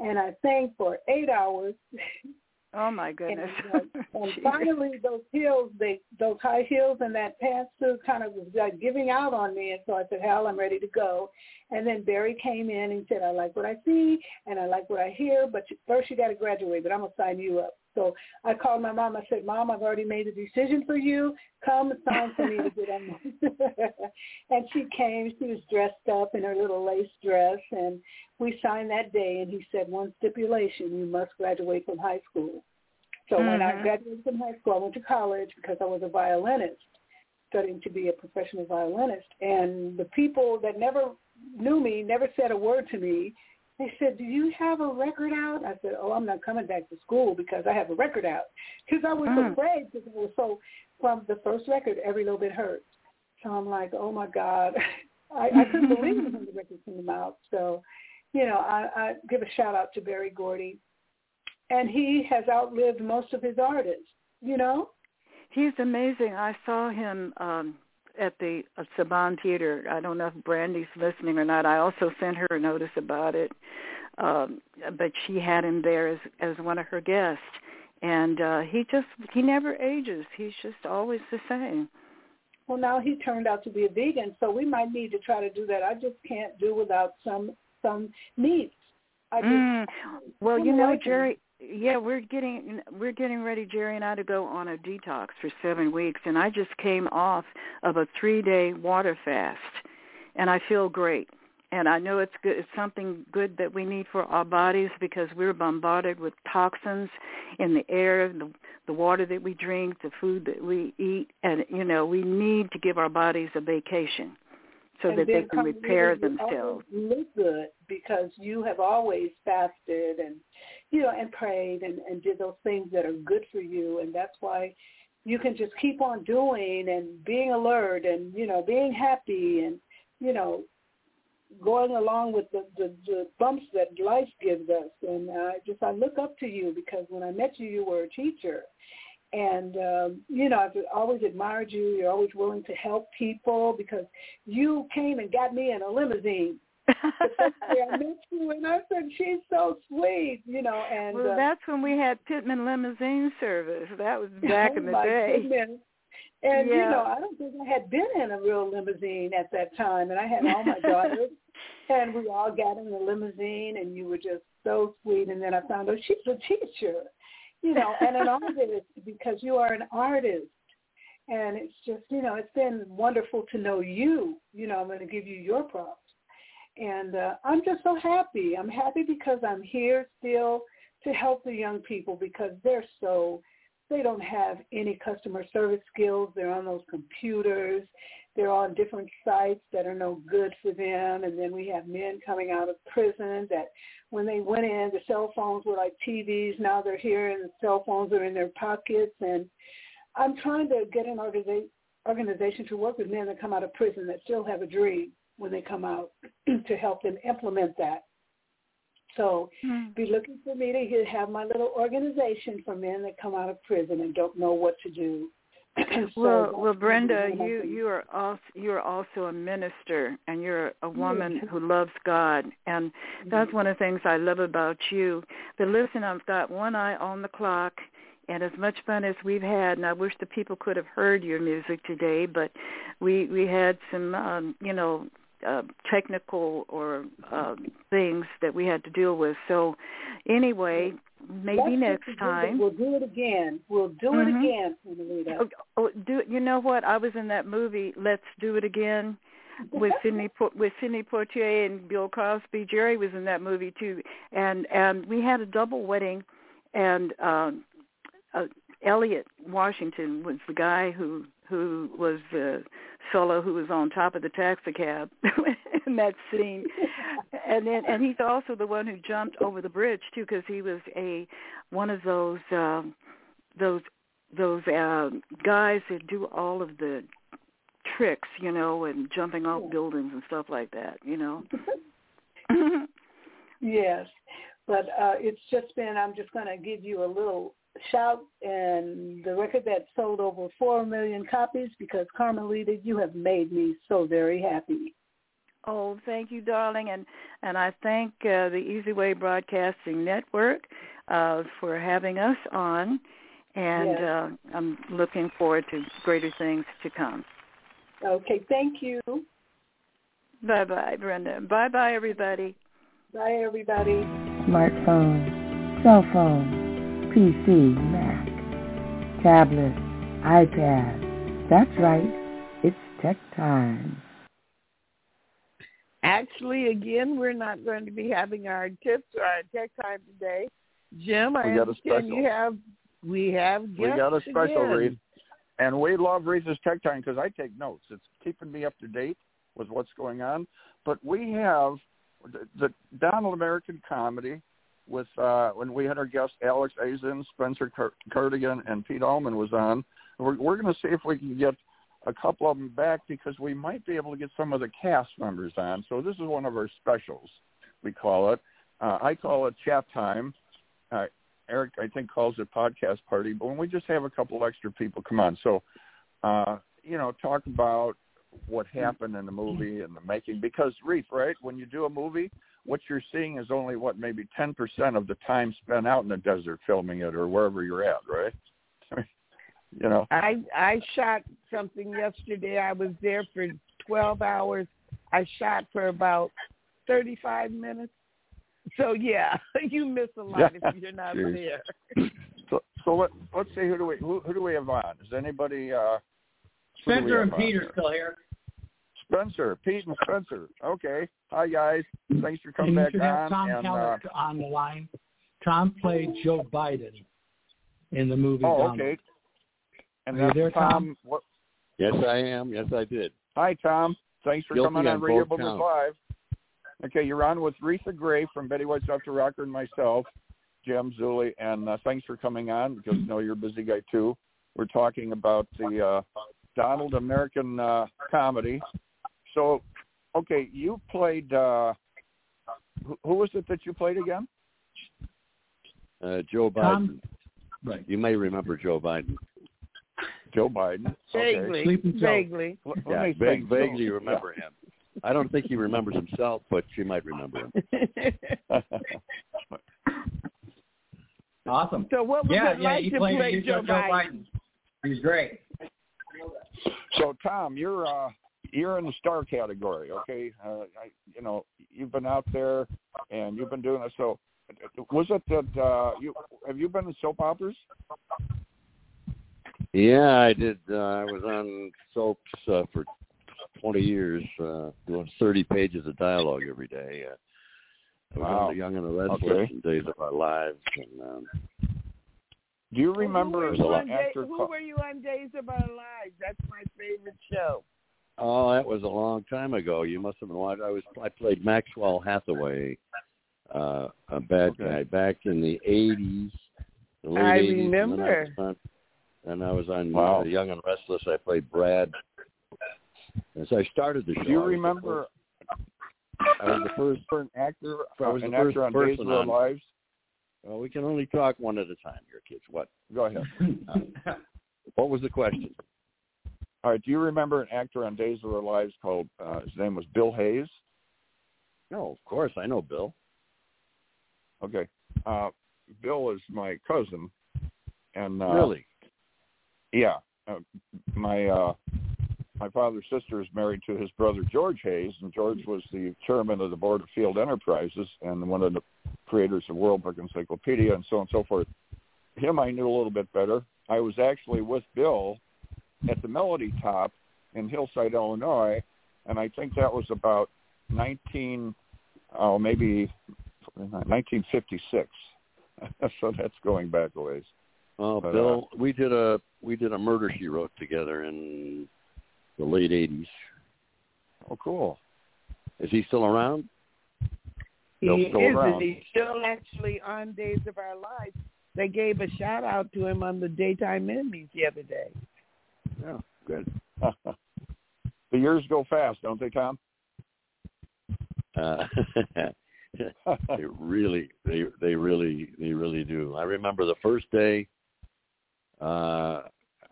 and I sang for eight hours. [laughs] Oh my goodness! And, uh, [laughs] and finally, those heels, they those high heels and that pantsuit kind of was like giving out on me. And so I said, "Hal, I'm ready to go." And then Berry came in and said, "I like what I see and I like what I hear, but first you got to graduate. But I'm gonna sign you up." So I called my mom. I said, "Mom, I've already made a decision for you. Come and sign for me to get on." [laughs] and she came. She was dressed up in her little lace dress, and we signed that day. And he said, "One stipulation: you must graduate from high school." So mm-hmm. when I graduated from high school, I went to college because I was a violinist, studying to be a professional violinist. And the people that never knew me never said a word to me they said, do you have a record out? I said, oh, I'm not coming back to school because I have a record out. Because I was mm. afraid because it was so, from the first record, Every Little Bit Hurts. So I'm like, oh, my God. [laughs] I, I couldn't believe it when the record came out. So, you know, I, I give a shout out to Berry Gordy. And he has outlived most of his artists, you know? He's amazing. I saw him um at the uh, Saban Theater. I don't know if Brandy's listening or not. I also sent her a notice about it, um, but she had him there as as one of her guests, and uh, he just he never ages. He's just always the same. Well, now he turned out to be a vegan, so we might need to try to do that. I just can't do without some some meats. I just, mm. Well, you know, Jerry, yeah, we're getting we're getting ready, Jerry and I, to go on a detox for seven weeks, and I just came off of a three day water fast, and I feel great. And I know it's good. It's something good that we need for our bodies because we're bombarded with toxins in the air, the the water that we drink, the food that we eat, and you know we need to give our bodies a vacation so and that they can repair themselves. Look good because you have always fasted and you know and prayed and and did those things that are good for you, and that's why you can just keep on doing and being alert and you know being happy and you know going along with the, the, the bumps that life gives us. And I just I look up to you because when I met you, you were a teacher, and um, you know I've always admired you. You're always willing to help people because you came and got me in a limousine. I met [laughs] you, and I said she's so sweet, you know. And well, uh, that's when we had Pittman limousine service. That was [laughs] back oh in the day. Goodness. And yeah. you know, I don't think I had been in a real limousine at that time, and I had all my daughters, [laughs] and we all got in the limousine, and you were just so sweet. And then I found out she's a teacher, you know, and an artist because you are an artist. And it's just, you know, it's been wonderful to know you. You know, I'm going to give you your props. And uh, I'm just so happy. I'm happy because I'm here still to help the young people because they're so, they don't have any customer service skills. They're on those computers. They're on different sites that are no good for them. And then we have men coming out of prison that when they went in, the cell phones were like TVs. Now they're here and the cell phones are in their pockets. And I'm trying to get an organiza- organization to work with men that come out of prison that still have a dream when they come out [clears throat] to help them implement that. So mm-hmm. be looking for me to have my little organization for men that come out of prison and don't know what to do [clears throat] so well, well, Brenda, you you are also you are also a minister, and you're a woman who loves God, and that's one of the things I love about you. But listen, I've got one eye on the clock, and as much fun as we've had, and I wish the people could have heard your music today, but we we had some, um, you know, uh, technical or uh, things that we had to deal with. So, anyway, maybe next time. We'll do it again. We'll do mm-hmm. it again, Anita. Oh, oh, do you know what? I was in that movie. Let's do it again with [laughs] Sidney with Sidney Poitier and Bill Cosby. Jerry was in that movie too, and and we had a double wedding, and um, uh, Elliot Washington was the guy who who was the fellow who was on top of the taxi cab [laughs] in that scene. And then and he's also the one who jumped over the bridge too because he was a one of those um those those uh guys that do all of the tricks you know and jumping off buildings and stuff like that you know? [laughs] [laughs] Yes, but uh, it's just been. I'm just going to give you a little shout and the record that sold over four million copies because Carmelita, you have made me so very happy. Oh, thank you, darling, and and I thank uh, the EZWay Broadcasting Network uh, for having us on, and Yes. uh, I'm looking forward to greater things to come. Okay, thank you. Bye bye, Brenda. Bye bye, everybody. Bye, everybody. Smartphone, cell phone, PC, Mac, tablet, iPad. That's right. It's tech time. Actually, again, we're not going to be having our tips or our tech time today. Jim, I got understand special. you have we have We got a special, again. Reed. And we love Reatha's Tech Time because I take notes. It's keeping me up to date with what's going on. But we have the, the Donald American Comedy with uh, when we had our guests Alex Azen, Spencer Car- Cadigan, and Pete Allman was on. We're, we're going to see if we can get a couple of them back because we might be able to get some of the cast members on. So this is one of our specials, we call it. Uh, I call it chat time. Uh, Eric, I think, calls it podcast party. But when we just have a couple extra people come on, so uh, you know, talk about what happened in the movie and the making. Because Reatha, right? When you do a movie, what you're seeing is only what maybe ten percent of the time spent out in the desert filming it or wherever you're at, right? [laughs] you know. I I shot something yesterday. I was there for 12 hours. I shot for about 35 minutes. So yeah, [laughs] you miss a lot [laughs] Yeah. if you're not Jeez. there. [clears throat] So, so let, let's see who do we who, who do we have on? Is anybody? Uh, who Spencer and on Pete are still here. Spencer, Pete, and Spencer. Okay, hi guys. Thanks for And coming you back should have on. Tom and, uh, Keller on the line. Tom played Joe Biden in the movie. oh, Donald. okay. And Are you there, Tom. Tom? What, Yes, I am. Yes, I did. hi, Tom. Thanks for Guilty coming on on Radio both Boomers counts. Live. Okay, you're on with Reatha Grey from Betty White's After Rocker and myself, Jim Zuley, and uh, thanks for coming on because I know you're a busy guy too. We're talking about the uh, Donald American uh, comedy. So, okay, you played. Uh, who, who was it that you played again? Uh, Joe Biden. Tom- Right. You may remember Joe Biden. Joe Biden. Okay. Vaguely, Sleeping vaguely. Let- let Yeah, me vague, think. vaguely Yeah. remember him. I don't think he remembers himself, but you might remember him. [laughs] Awesome. so what was Yeah, it yeah, like to played play Joe, Joe Joe Biden? Biden. He was great. So Tom, you're uh you're in the star category, okay? Uh, I, you know, you've been out there and you've been doing it. So, was it that uh, you have you been in soap operas? Yeah, I did. Uh, I was on soaps uh, for 20 years, uh, doing 30 pages of dialogue every day. Uh, I was Wow. on The Young and the Restless Okay. and Days of Our Lives. And, um, Do you Who remember were you a on Day- actor who were you on Days of Our Lives? That's my favorite show. Oh, that was a long time ago. You must have been watching. I was. I played Maxwell Hathaway, uh, a bad Okay. guy, back in the 80s. The late I 80s, and I remember. was on, and I was on Wow. uh, Young and Restless. I played Brad. As I started the show, Do you I was the remember I was the first. for an actor I was an the first actor on Days of Our Lives? Well, we can only talk one at a time here, kids. What? Go ahead. What was the question? All right. Do you remember an actor on Days of Our Lives called uh, his name was Bill Hayes? No, of course I know Bill. Okay. Uh, Bill is my cousin, and uh, really? Yeah, uh, my uh, my father's sister is married to his brother George Hayes, and George was the chairman of the board of Field Enterprises and one of the creators of World Book Encyclopedia and so on and so forth. Him I knew a little bit better. I was actually with Bill at the Melody Top in Hillside, Illinois, and I think that was about nineteen, oh maybe nineteen fifty six. [laughs] so that's going back a ways. Oh, But, uh, Bill, we did a we did a murder she wrote together in the late '80s. Oh, cool. Is he still around? He Bill's is, still and around. he's still actually on Days of Our Lives. They gave a shout out to him on the Daytime Emmys the other day. Yeah, good. [laughs] the years go fast, don't they, Tom? Uh, [laughs] they really, they they really, they really do. I remember the first day, uh,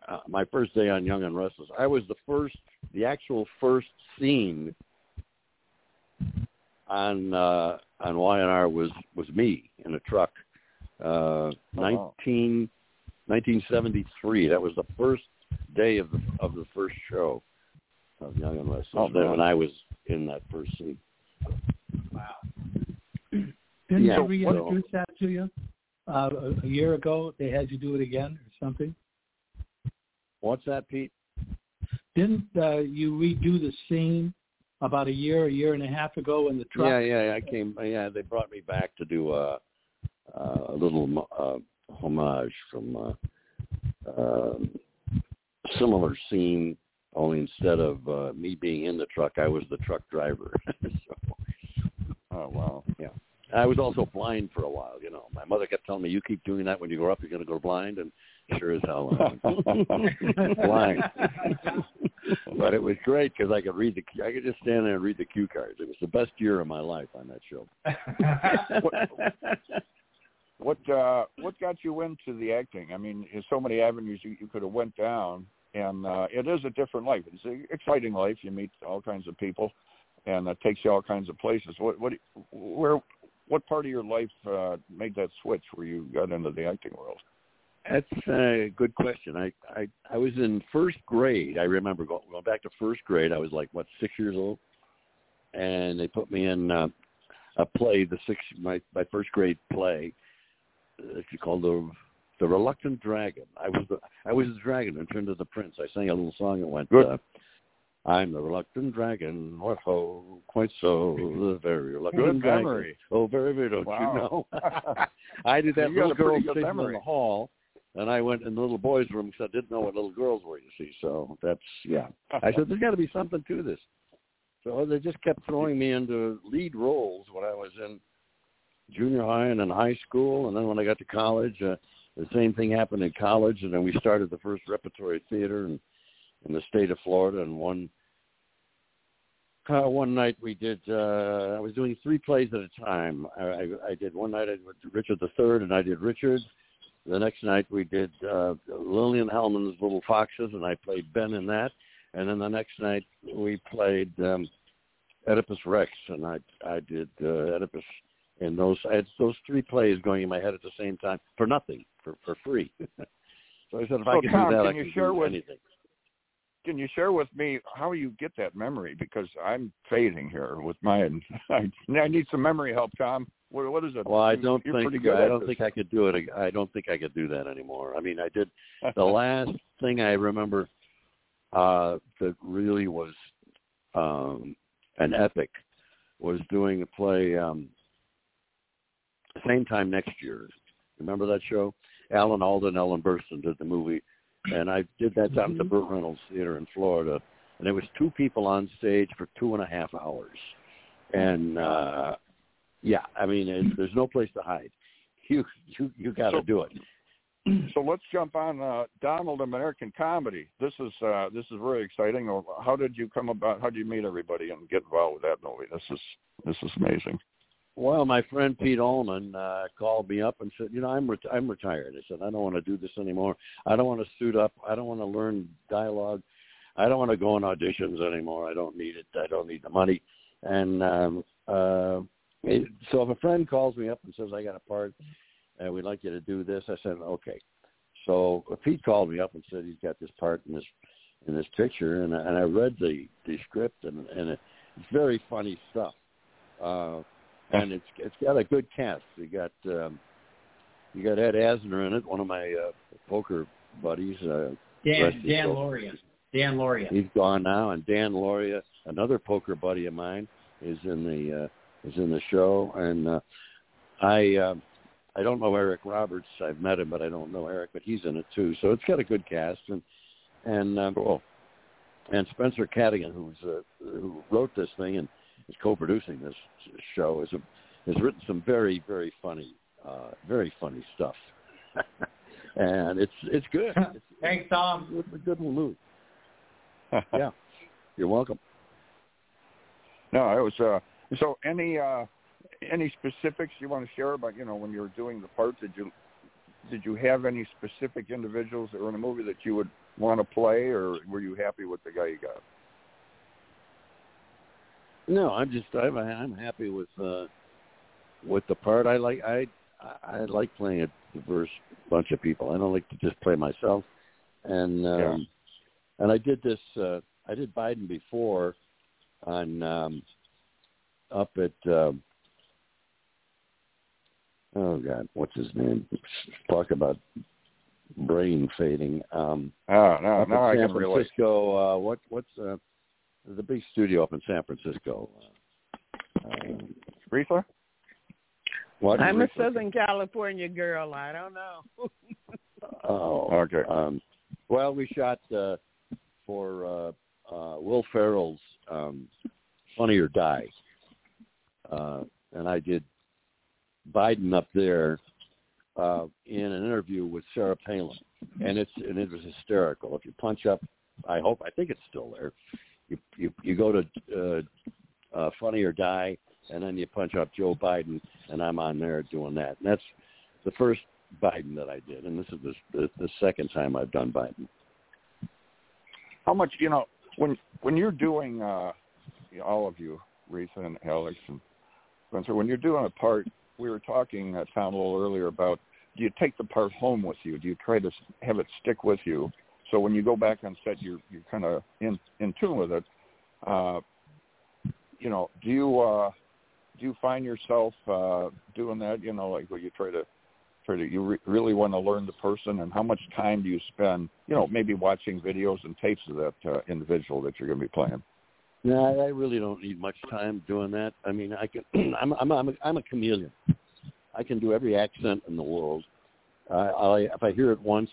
uh, my first day on Young and Restless. I was the first, the actual first scene on uh, on Y&R was was me in a truck. Uh, Oh, wow. 1973. That was the first day of the of the first show of Young and Restless. Oh, man. when I was in that first scene. Wow. Didn't Yeah, they so- reintroduce that to you uh, a, a year ago? They had you do it again or something. What's that, Pete? Didn't uh, you redo the scene about a year, a year and a half ago in the truck? Yeah, yeah. I came. Yeah, they brought me back to do a a little uh, homage from uh, um similar scene. Only instead of uh, me being in the truck, I was the truck driver. [laughs] so, Oh wow. yeah. I was also blind for a while. You know, my mother kept telling me, "You keep doing that when you grow up, you're going to go blind." And sure as hell, [laughs] blind. [laughs] but it was great because I could read the. I could just stand there and read the cue cards. It was the best year of my life on that show. What uh, what got you into the acting? I mean, there's so many avenues you, you could have went down, and uh, it is a different life. It's an exciting life. You meet all kinds of people, and it takes you all kinds of places. What what where what part of your life uh, made that switch where you got into the acting world? That's a good question. I I I was in first grade. I remember going, going back to first grade. I was like what six years old, and they put me in uh, a play, the six my my first grade play. Uh, It's called the the Reluctant Dragon. I was the I was the dragon and turned to the prince. I sang a little song and went. Uh, I'm the reluctant dragon, what ho, quite so, the very reluctant Good dragon. memory. Oh, very, very, don't Wow. you know? [laughs] I did that You little girl singing in the hall, and I went in the little boys' room because I didn't know what little girls were. You see, so that's yeah. I said there's got to be something to this. So they just kept throwing me into lead roles when I was in junior high and in high school, and then when I got to college, uh, the same thing happened in college, and then we started the first repertory theater in, in the state of Florida, and one uh, one night we did. Uh, I was doing three plays at a time. I, I, I did one night I did Richard Third, and I did Richard. The next night we did uh, Lillian Hellman's Little Foxes, and I played Ben in that. And then the next night we played um, Oedipus Rex, and I I did uh, Oedipus. And those I had those three plays going in my head at the same time for nothing, for for free. [laughs] so I said if I can Tom, do that, can I you could share do with- anything. Can you share with me how you get that memory? Because I'm fading here with mine. I, [laughs] I need some memory help, Tom. What, what is it? Well, I don't you're think I don't this. think I could do it. I don't think I could do that anymore. I mean, I did [laughs] the last thing I remember uh that really was um an epic was doing a play um same time next year. Remember that show? Alan Alda, Ellen Burstyn did the movie, and I did that down at the Burt Reynolds Theater in Florida, and there was two people on stage for two and a half hours, and uh yeah, I mean, it, there's no place to hide. [laughs] You you you got to So- do it. [clears throat] So let's jump on uh, Donald American Comedy. This is uh, this is very exciting. How did you come about? How did you meet everybody and get involved with that movie? This is this is amazing. Well, my friend Pete Allman uh, called me up and said, "You know, I'm ret- I'm retired." I said, "I don't want to do this anymore. I don't want to suit up. I don't want to learn dialogue. I don't want to go on auditions anymore. I don't need it. I don't need the money." And um, uh, it, so if a friend calls me up and says, "I got a part, and we'd like you to do this," I said, "Okay." So Pete called me up and said he's got this part in this in this picture, and, and I read the the script, and and it, it's very funny stuff. Uh, and it's it's got a good cast. You got um, you got Ed Asner in it, one of my uh, poker buddies. Uh, Dan Dan. Lauria. Dan Lauria. He's gone now, and Dan Lauria, another poker buddy of mine, is in the uh, is in the show. And uh, I uh, I don't know Eric Roberts. I've met him, but I don't know Eric. But he's in it too. So it's got a good cast. And and um, Cool. and Spencer Cadigan, who's uh, who wrote this thing and is co-producing this show, is a, has written some very very funny uh, very funny stuff. [laughs] and it's it's good. It's, Thanks, Tom. good, good little move. [laughs] Yeah, you're welcome. No, it was. Uh, so any uh, any specifics you want to share about you know when you were doing the part? Did you did you have any specific individuals that were in the movie that you would want to play, or were you happy with the guy you got? No, I'm just I'm I'm happy with uh with the part. I like I I like playing a diverse bunch of people. I don't like to just play myself. And um Yeah. and I did this uh I did Biden before on um up at um oh god, what's his name? Talk about brain fading. Um now up now I can relate. Francisco, uh what what's uh the big studio up in San Francisco. Uh, what I'm a Southern California girl. I don't know. [laughs] Oh, Okay. Um, well, we shot uh, for uh, uh, Will Ferrell's um, "Funny or Die," uh, and I did Biden up there uh, in an interview with Sarah Palin, and it's and it was hysterical. If you punch up, I hope I think it's still there. You you you go to uh, uh, "Funny or Die," and then you punch up Joe Biden, and I'm on there doing that. And that's the first Biden that I did, and this is the, the, the second time I've done Biden. How much you know when when you're doing uh all of you, Rita and Alex and Spencer, when you're doing a part, we were talking uh, Tom a little earlier about do you take the part home with you? Do you try to have it stick with you? So when you go back on set, you're you're kind of in in tune with it. Uh, you know, do you uh, do you find yourself uh, doing that? You know, like where you try to try to you re- really want to learn the person, and how much time do you spend? You know, maybe watching videos and tapes of that uh, individual that you're going to be playing. No, I really don't need much time doing that. I mean, I can. [clears throat] I'm I'm I'm a, I'm a chameleon. I can do every accent in the world. Uh, I, if I hear it once,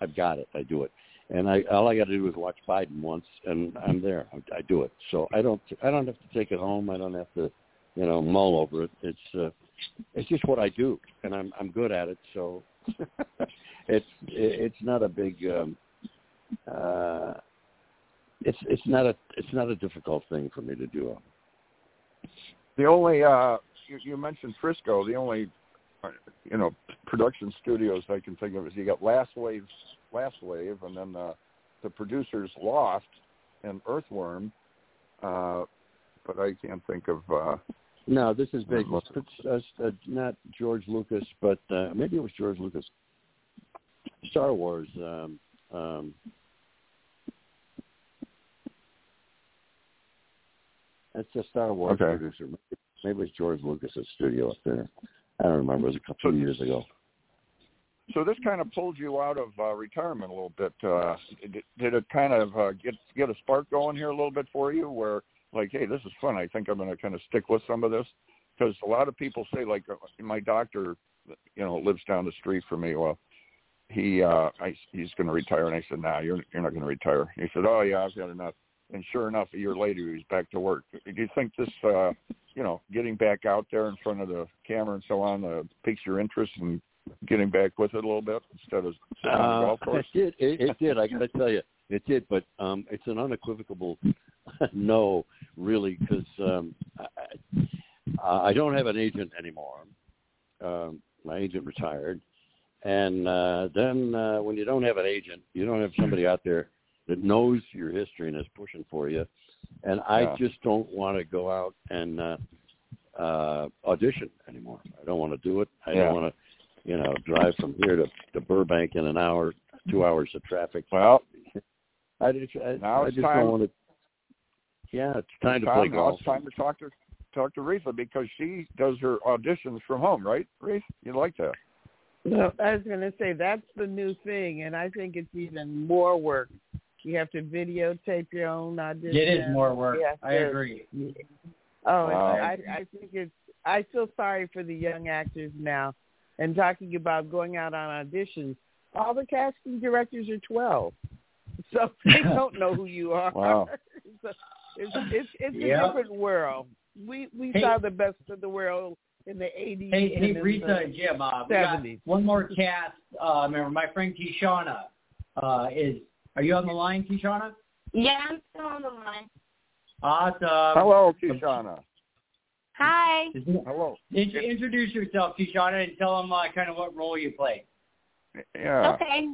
I've got it. I do it, and I all I got to do is watch Biden once, and I'm there. I, I do it. So I don't I don't have to take it home. I don't have to, you know, mull over it. It's uh, it's just what I do, and I'm I'm good at it. So [laughs] it's it's not a big. um uh it's it's not a it's not a difficult thing for me to do. The only uh, you, you mentioned Frisco. The only you know production studios I can think of is you got Last Wave, Last Wave, and then uh, the producers Loft and Earthworm. Uh, but I can't think of. Uh, No, this is big. Uh, uh, not George Lucas, but uh, maybe it was George Lucas. Star Wars. Um, um, that's a Star Wars Okay. producer. Maybe it was George Lucas's studio up there. I don't remember. It was a couple of years ago. so this kind of pulled you out of uh, retirement a little bit. Uh, did, did it kind of uh, get get a spark going here a little bit for you, where like, hey, this is fun. I think I'm going to kind of stick with some of this because a lot of people say like, uh, my doctor, you know, lives down the street from me. Well, he uh, I, he's going to retire, and I said, nah, you're you're not going to retire. He said, oh yeah, I've got enough. And sure enough, a year later, he was back to work. Do you think this, uh, you know, getting back out there in front of the camera and so on, uh, piques your interest in getting back with it a little bit instead of sitting on the Uh, golf [laughs] course? It did. It, it did. I got to tell you, it did. But um, it's an unequivocal [laughs] no, really, because um, I, I I don't have an agent anymore. Um, my agent retired, and uh, then uh, when you don't have an agent, you don't have somebody out there that knows your history and is pushing for you. And I Yeah. just don't want to go out and uh, uh, audition anymore. I don't want to do it. I Yeah. don't want to, you know, drive from here to, to Burbank in an hour, two hours of traffic. Well, [laughs] I just, I, now I it's just time. don't want to. Yeah, it's time to Tom, play now golf. it's time to talk to talk to Reatha because she does her auditions from home, right? Reatha, you like that? No, I was going to say that's the new thing, and I think it's even more work. You have to videotape your own audition. It is more work. You I to- agree. Oh, Wow. I, I think it's. I feel sorry for the young actors now, and talking about going out on auditions. All the casting directors are twelve, [laughs] so they [laughs] don't know who you are. Wow. [laughs] so it's it's, it's Yeah. a different world. We we Hey. saw the best of the world in the eighties. Hey, hey, and in Rita and Jim, uh, we got one more cast. Uh, remember, my friend Kishana uh, is. Are you on the line, Kishana? Yeah, I'm still on the line. Awesome. Hello, Kishana. Hi. Hello. Int- introduce yourself, Kishana, and tell them uh, kind of what role you play. Yeah. Okay.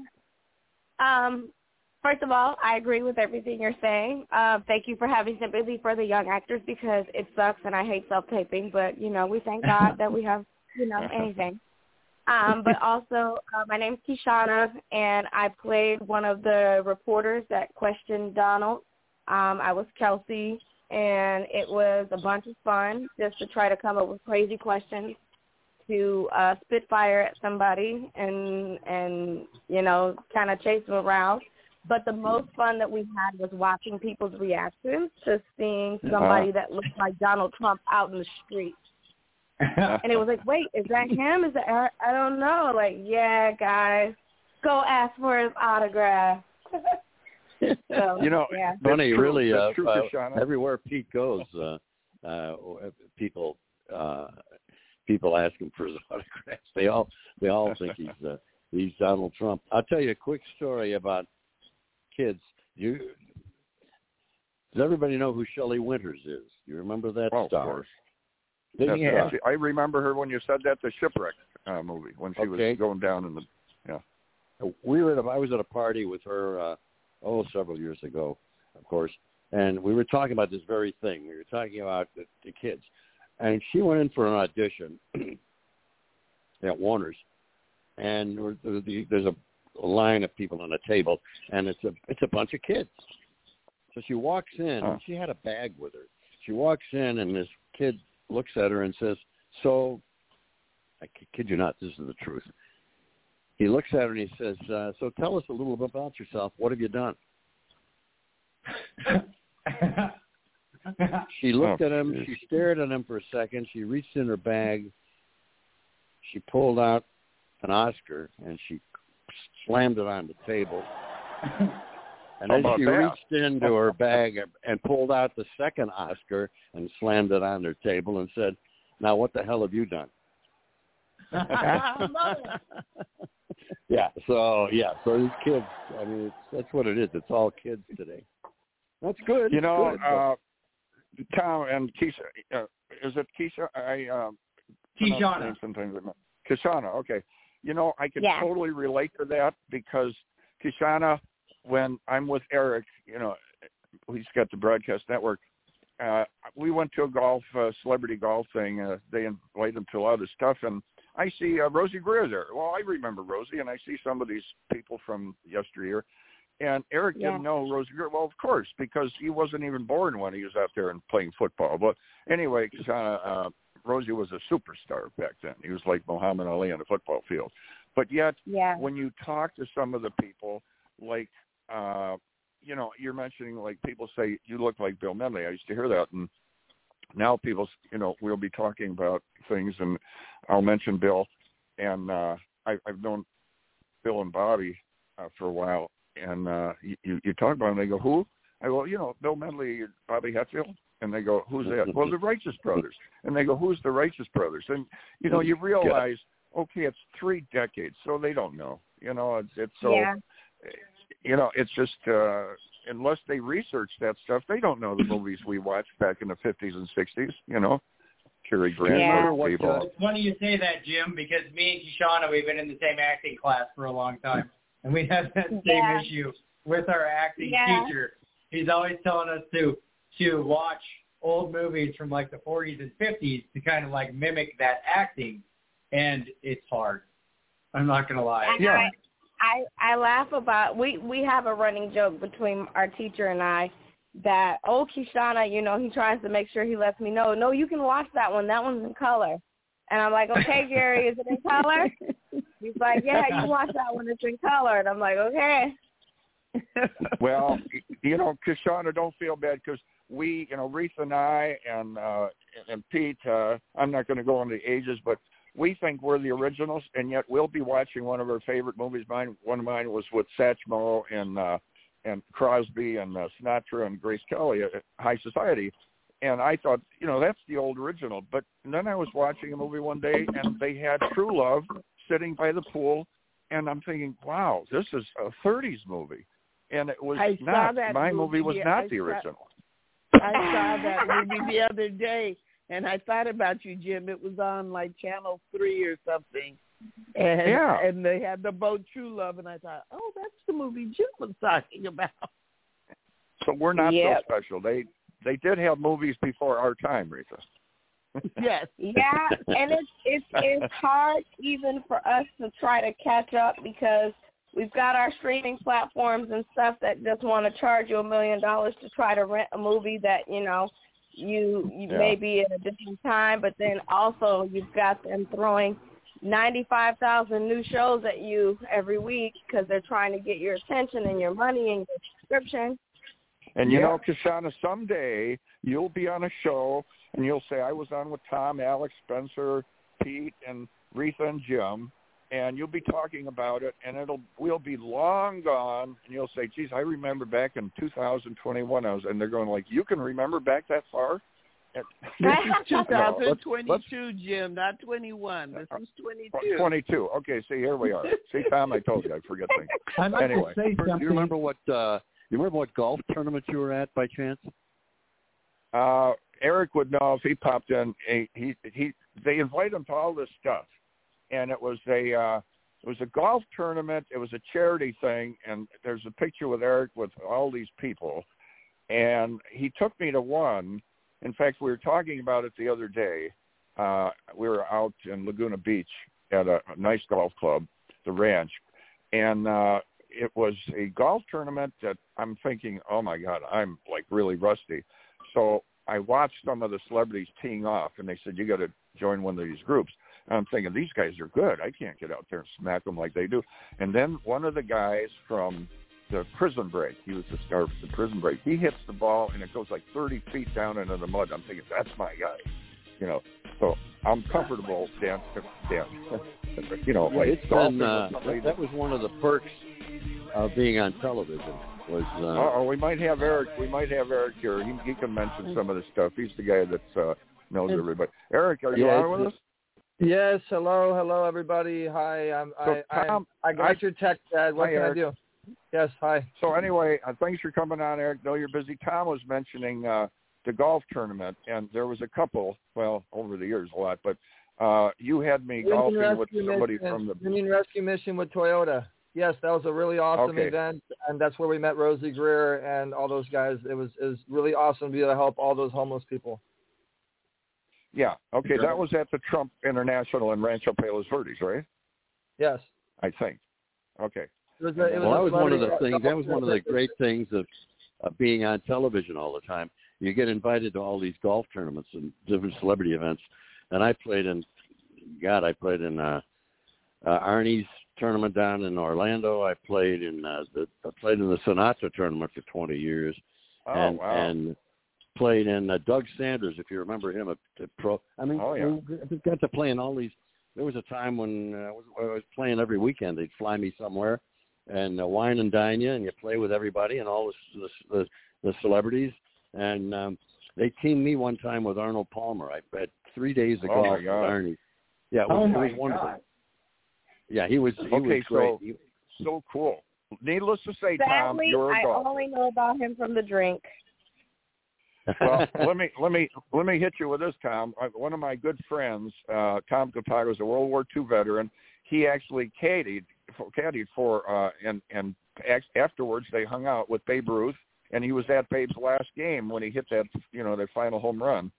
Um, first of all, I agree with everything you're saying. Uh, thank you for having sympathy for the young actors because it sucks and I hate self-taping, but, you know, we thank God that we have, you know, [laughs] anything. Um, but [laughs] also, uh, my name's Kishana, and I played one of the reporters that questioned Donald. Um, I was Kelsey, and it was a bunch of fun just to try to come up with crazy questions to uh, spit fire at somebody and and you know kind of chase them around. But the most fun that we had was watching people's reactions to seeing somebody Uh-huh. that looked like Donald Trump out in the street. [laughs] and it was like, wait, is that him? Is that I I don't know. Like, yeah, guys, go ask for his autograph. [laughs] so, You know, yeah. Funny, true. really. Uh, true, uh, everywhere Pete goes, uh, uh, people uh, people ask him for his [laughs] autographs. They all they all think he's uh, he's Donald Trump. I'll tell you a quick story about kids. You does everybody know who Shelley Winters is? You remember that Oh, of star? course. Didn't That's you actually- I remember her when you said that the shipwreck uh, movie when she Okay. was going down in the yeah. we were at a, I was at a party with her uh, oh several years ago, of course, and we were talking about this very thing. We were talking about the, the kids, and she went in for an audition [clears throat] at Warner's, and we're- the, the, there's a, a line of people on a table, and it's a it's a bunch of kids. So she walks in, Huh. and she had a bag with her. She walks in, and this kid looks at her and says, "So." I kid you not, this is the truth he looks at her and he says, uh, "So tell us a little bit about yourself. What have you done?" [laughs] She looked Oh, at him. geez. She stared at him for a second. She reached in her bag. She pulled out an Oscar and she slammed it on the table. [laughs] And then she that? reached into her bag and pulled out the second Oscar and slammed it on her table and said, "Now what the hell have you done?" [laughs] Yeah. So yeah. So these kids. I mean, it's, that's what it is. It's all kids today. That's good. You know, Good, but- uh, Tom and Keisha, uh, is it Keisha? I um, pronounce Kishana. Sometimes I'm not. Kishana. Okay. You know, I can Yeah. totally relate to that because Kishana, when I'm with Eric, you know, he's got the broadcast network. Uh, we went to a golf uh, celebrity golf thing. Uh, they invited him to a lot of stuff, and I see uh, Rosey Grier there. Well, I remember Rosey, and I see some of these people from yesteryear. And Eric Yeah. didn't know Rosey Grier. Well, of course, because he wasn't even born when he was out there and playing football. But anyway, Kishana, uh, Rosey was a superstar back then. He was like Muhammad Ali on the football field. But yet, Yeah. when you talk to some of the people, like, uh, you know, you're mentioning like people say you look like Bill Medley. I used to hear that, and now people, you know, we'll be talking about things, and I'll mention Bill, and uh, I, I've known Bill and Bobby uh, for a while, and uh, you, you talk about them, they go, who? I go, you know, Bill Medley, Bobby Hatfield, and they go, who's that? well, the Righteous Brothers, and they go, who's the Righteous Brothers? And you know, you realize, okay, it's three decades, so they don't know. You know, it's, it's so. Yeah. You know, it's just uh unless they research that stuff, they don't know the movies we watched back in the fifties and sixties. You know, Cary Grant, Yeah. Mark What, Table. uh, It's funny you say that, Jim, because me and Kishana, we've been in the same acting class for a long time, and we have that same Yeah. issue with our acting Yeah. teacher. He's always telling us to to watch old movies from like the 40s and 50s to kind of like mimic that acting, and it's hard. I'm not gonna lie. And I, I I laugh about we we have a running joke between our teacher and I that oh Kishana, you know, he tries to make sure he lets me know, no, you can watch that one. That one's in color. And I'm like, okay, Gary, is it in color? [laughs] He's like, yeah, you watch that one. It's in color. And I'm like, okay. [laughs] well, you know, Kishana, don't feel bad because we, you know, Reese and I and uh and Pete, uh I'm not going to go into the ages, but we think we're the originals, and yet we'll be watching one of our favorite movies. Mine, one of mine was with Satchmo and uh and Crosby and uh, Sinatra and Grace Kelly at High Society. And I thought, you know, that's the old original. But then I was watching a movie one day, and they had True Love sitting by the pool, and I'm thinking, wow, this is a 30s movie, and it was I not. My movie was not I the saw- original. I saw that movie the other day, and I thought about you, Jim. It was on like Channel Three or something, and Yeah. and they had the boat True Love, and I thought, oh, that's the movie Jim was [laughs] talking about. So we're not Yep. so special. They they did have movies before our time, Rita. [laughs] yes. Yeah, and it's it's it's hard even for us to try to catch up because we've got our streaming platforms and stuff that just want to charge you a million dollars to try to rent a movie that you know you you Yeah. may be at a different time, but then also you've got them throwing ninety five thousand new shows at you every week because they're trying to get your attention and your money and your subscription. And you Yeah. know, Kashana, someday you'll be on a show and you'll say, I was on with Tom, Alex, Spencer, Pete, and Reatha and Jim, and you'll be talking about it, and it'll we'll be long gone, and you'll say, geez, I remember back in 2021, I was, and they're going like, you can remember back that far? And- [laughs] This is No, let's- 2022, Jim, not 21. This is 22. 22. Okay, see, here we are. See, Tom, I told you I'd forget things. [laughs] I'd like Anyway. to say Do you remember what uh you remember what golf tournament you were at by chance? Uh, Eric would know if he popped in. He, he he they invite him to all this stuff, and it was a uh, it was a golf tournament. It was a charity thing, and there's a picture with Eric with all these people, and he took me to one. In fact, we were talking about it the other day. Uh, we were out in Laguna Beach at a, a nice golf club, the Ranch, and uh, it was a golf tournament that I'm thinking, oh my God, I'm like really rusty. So I watched some of the celebrities teeing off, and they said you got to join one of these groups. And I'm thinking these guys are good. I can't get out there and smack them like they do. And then one of the guys from the Prison Break, he was the star of the Prison Break. He hits the ball and it goes like 30 feet down into the mud. I'm thinking that's my guy, you know. So I'm comfortable, Dan. Dan. [laughs] you know, Yeah, like it's golfing been, uh, that was one of the perks of being on television was uh, Oh, we might have Eric. We might have Eric here. He, he can mention some of the stuff. He's the guy that uh, knows everybody. Eric, are you Yeah, on with us? Yes, hello, hello, everybody. Hi, I'm, So, I, Tom, I, I got I- your text, Dad. What Hi, can Eric. I do? Yes, hi. So anyway, uh, thanks for coming on, Eric. Know you're busy. Tom was mentioning uh, the golf tournament, and there was a couple. Well, over the years, a lot, but uh, you had me Union golfing with somebody Mission, from the. Union Rescue Mission with Toyota. Yes, that was a really awesome Okay. event, and that's where we met Rosey Grier and all those guys. It was it was really awesome to be able to help all those homeless people. Yeah. Okay, that was at the Trump International in Rancho Palos Verdes, right? Yes. I think. Okay. It was a, it was well, that was one of the things. That was one of the great things of, of being on television all the time. You get invited to all these golf tournaments and different celebrity events, and I played in. God, I played in uh, uh, Arnie's tournament down in Orlando. I played in uh, the I played in the Sinatra tournament for 20 years, Oh and wow. and played in uh, Doug Sanders, if you remember him, a, a pro. I mean, Oh, yeah. we got to play in all these. There was a time when uh, I was, I was playing every weekend. They'd fly me somewhere and uh, wine and dine you, and you play with everybody and all the the, the, the celebrities. And um, they teamed me one time with Arnold Palmer. I bet three days ago Oh, my with God. Arnie. Yeah, it was, Oh, it was wonderful. God. Yeah, he was he Okay, was great. so- He- So cool. Needless to say, Tom, you're a I golfer. only know about him from the drink. Well, [laughs] let me let me let me hit you with this, Tom. Uh, One of my good friends, uh, Tom Kotaga, was a World War II veteran. He actually caddied for, caddied for uh, and and afterwards they hung out with Babe Ruth, and he was at Babe's last game when he hit that you know the final home run,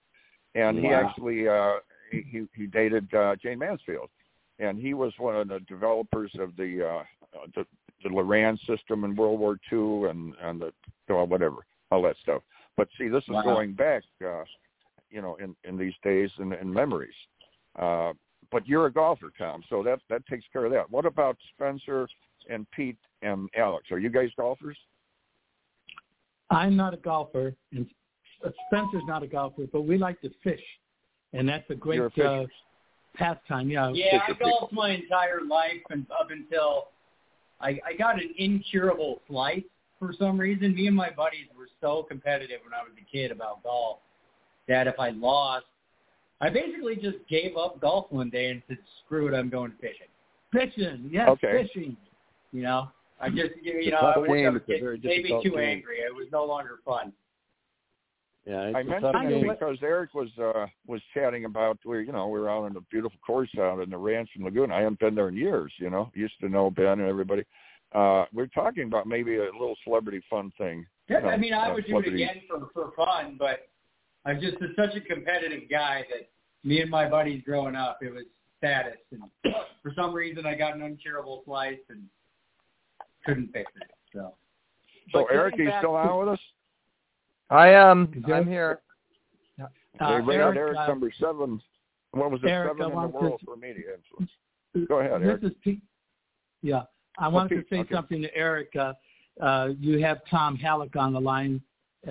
and he actually uh, he he- dated uh, Jayne Mansfield, and he was one of the developers of the uh, uh, the, the Loran system in World War II and and the well, whatever all that stuff. But see, this is Wow. going back, uh, you know, in in these days and, and memories. Uh, but you're a golfer, Tom, so that that takes care of that. What about Spencer and Pete and Alex? Are you guys golfers? I'm not a golfer, and Spencer's not a golfer, but we like to fish, and that's a great a uh, pastime. Yeah. Yeah, I Fisher people. golfed my entire life and up until I, I got an incurable slight for some reason. Me and my buddies were so competitive when I was a kid about golf that if I lost, I basically just gave up golf one day and said, "Screw it, I'm going fishing." Fishing, yes, Okay. fishing. You know, I just you It's know I was game. I was It's a very getting maybe too game. angry. It was no longer fun. Yeah, I I a mentioned tough it game. because Eric was uh was chatting about we you know we were out on a beautiful course out in the ranch in Laguna. I haven't been there in years. You know, used to know Ben and everybody. Uh, we're talking about maybe a little celebrity fun thing. Yeah, you know, I mean, I uh, would do it again for for fun, but I'm just such a competitive guy that me and my buddies growing up, it was status, and for some reason I got an uncurable slice and couldn't fix it. So, So But Eric, are you back still to- on with us? I am. Is I'm here. Uh, they rated Eric, Eric, uh, number seven. What was it? Eric, seven I in the want to- world for media influence. Go ahead, Eric. This is Pete. Yeah, I wanted to say okay. something to Eric. Uh, uh, you have Tom Hallick on the line,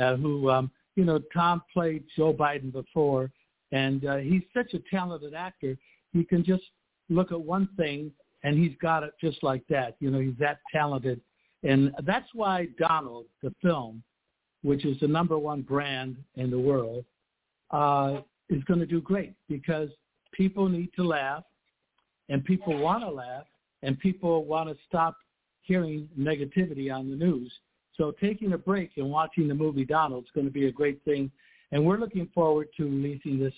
uh, who, um, you know, Tom played Joe Biden before, and uh, he's such a talented actor. You can just look at one thing, and he's got it just like that. You know, he's that talented, and that's why Donald, the film, which is the number one brand in the world, uh, is going to do great because people need to laugh and people want to laugh and people want to stop hearing negativity on the news. So taking a break and watching the movie Donald is going to be a great thing. And we're looking forward to releasing this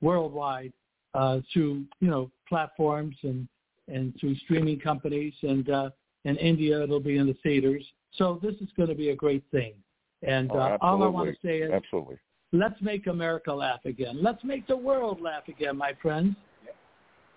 worldwide uh, through, you know, platforms and, and through streaming companies. And uh, in India, it'll be in the theaters. So this is going to be a great thing. And Oh, uh, all I want to say is Absolutely. let's make America laugh again. Let's make the world laugh again, my friends.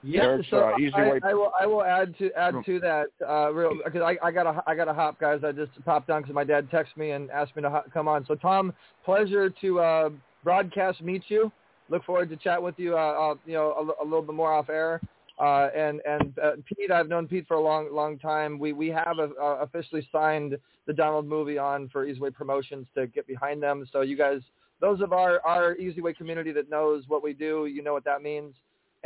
Yeah, so uh, easy I, way- I will. I will add to add to that uh, real because I, I got to I got to hop, guys. I just popped on because my dad texted me and asked me to ho- come on. So Tom, pleasure to uh, broadcast meet you. Look forward to chat with you. Uh, uh, you know, a, a little bit more off air. Uh, and and uh, Pete, I've known Pete for a long long time. We we have uh officially signed the Donald movie on for EZWay Promotions to get behind them. So you guys, those of our our EZWay community that knows what we do, you know what that means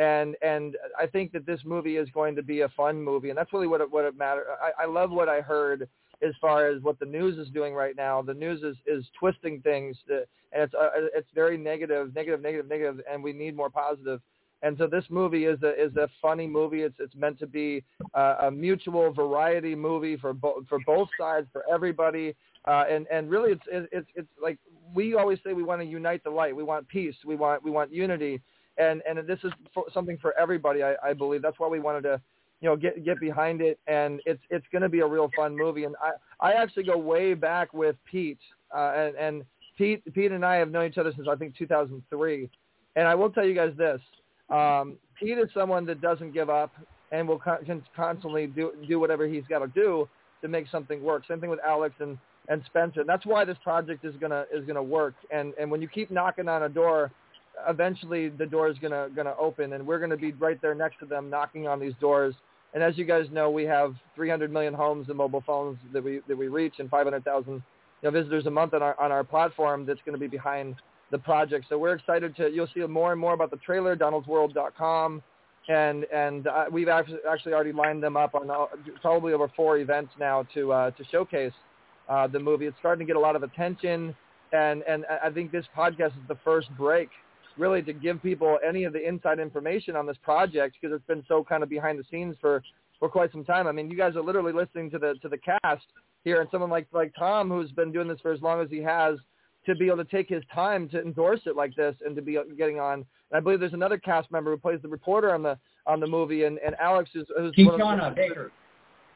and and I think that this movie is going to be a fun movie, and that's really what it what it matters. I, I love what I heard as far as what the news is doing right now. The news is is twisting things, to, and it's uh, it's very negative, negative, negative, negative, and we need more positive. And so this movie is a is a funny movie. It's it's meant to be uh, a mutual variety movie for both for both sides for everybody. Uh, and and really it's it's it's like we always say we want to unite the light. We want peace. We want we want unity and and this is for, something for everybody. I, I believe that's why we wanted to, you know, get get behind it, and it's it's going to be a real fun movie. And I I actually go way back with Pete, uh, and and Pete Pete and I have known each other since I think 2003, and I will tell you guys this: um, Pete is someone that doesn't give up and will con- constantly do do whatever he's got to do to make something work. Same thing with Alex and and Spencer. And that's why this project is gonna is gonna work. And and when you keep knocking on a door eventually the door is gonna gonna open, and we're gonna be right there next to them, knocking on these doors. And as you guys know, we have 300 million homes and mobile phones that we that we reach, and 500,000 you know, visitors a month on our on our platform. That's going to be behind the project. So we're excited to. You'll see more and more about the trailer, DonaldsWorld.com, and and uh, we've actually already lined them up on all, probably over four events now to uh, to showcase uh, the movie. It's starting to get a lot of attention, and and I think this podcast is the first break really to give people any of the inside information on this project because it's been so kind of behind the scenes for for quite some time. I mean, you guys are literally listening to the to the cast here, and someone like like Tom, who's been doing this for as long as he has, to be able to take his time to endorse it like this and to be getting on. And I believe there's another cast member who plays the reporter on the on the movie, and and Alex is who's one of Baker.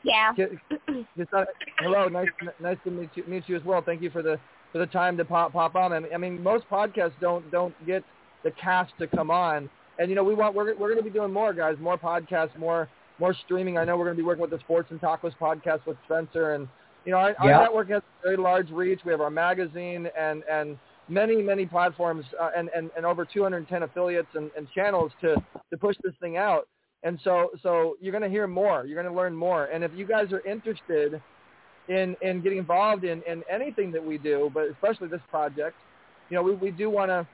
Yeah. It's not, hello, nice nice to meet you, meet you as well. Thank you for the for the time to pop pop on. And I mean, most podcasts don't don't get the cast to come on. And you know, we want we're we're going to be doing more, guys, more podcasts, more more streaming. I know we're going to be working with the Sports and Tacos podcast with Spencer, and you know, our, our network has a very large reach. We have our magazine and and many many platforms uh, and, and and over 210 affiliates and, and channels to to push this thing out. And so so you're going to hear more. You're going to learn more. And if you guys are interested in in getting involved in in anything that we do, but especially this project, you know, we we do want to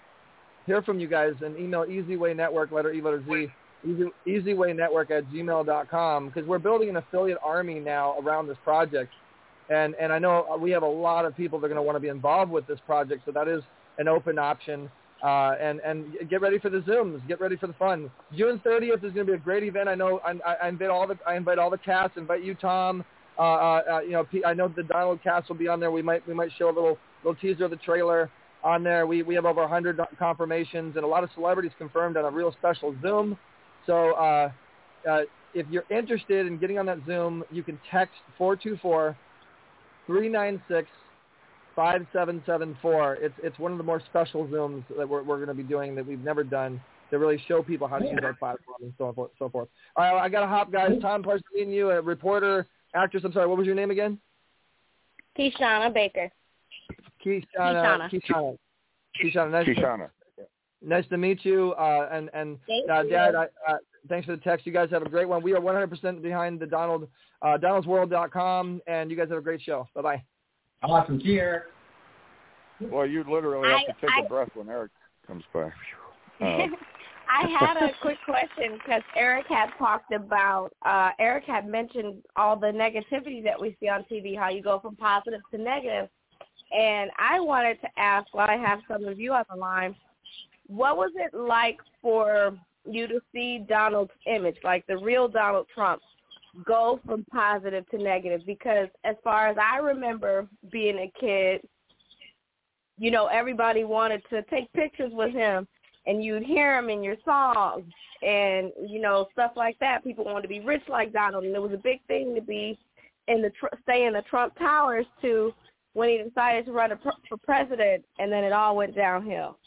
hear from you guys and email EZWay Network, letter E, letter Z, easy, easywaynetwork at gmail.com because we're building an affiliate army now around this project. And, and I know we have a lot of people that are going to want to be involved with this project, so that is an open option. Uh, and, and get ready for the Zooms. Get ready for the fun. June 30th is going to be a great event. I know I, I invite all the I invite all the cast. Invite you, Tom. Uh, uh, you know, I know the Donald cast will be on there. We might we might show a little little teaser of the trailer. On there. We we have over 100 confirmations and a lot of celebrities confirmed on a real special Zoom. So uh, uh, if you're interested in getting on that Zoom, you can text 424 396 5774. It's it's one of the more special Zooms that we're we're going to be doing that we've never done to really show people how to use our platform and so forth. So forth. All right, I got to hop, guys. Tom, pleasure meeting you, a reporter, actress. I'm sorry, what was your name again? Keshana Baker. Keshana. Keshana. Keshana. Nice, Keshana. nice to meet you. Uh, and and uh, Dad, I, uh, thanks for the text. You guys have a great one. We are 100% behind the Donald uh, Donald'sWorld.com, and you guys have a great show. Bye bye. Awesome. See you, Eric. Well, you literally have I- to take I- a breath when Eric comes by. [laughs] Uh, I had a quick question because Eric had talked about, uh, Eric had mentioned all the negativity that we see on TV, how you go from positive to negative. And I wanted to ask, while I have some of you on the line, what was it like for you to see Donald's image, like the real Donald Trump, go from positive to negative? Because as far as I remember being a kid, you know, everybody wanted to take pictures with him and you'd hear him in your songs and, you know, stuff like that. People wanted to be rich like Donald and it was a big thing to be in the, stay in the Trump towers to when he decided to run a, pr- for president and then it all went downhill.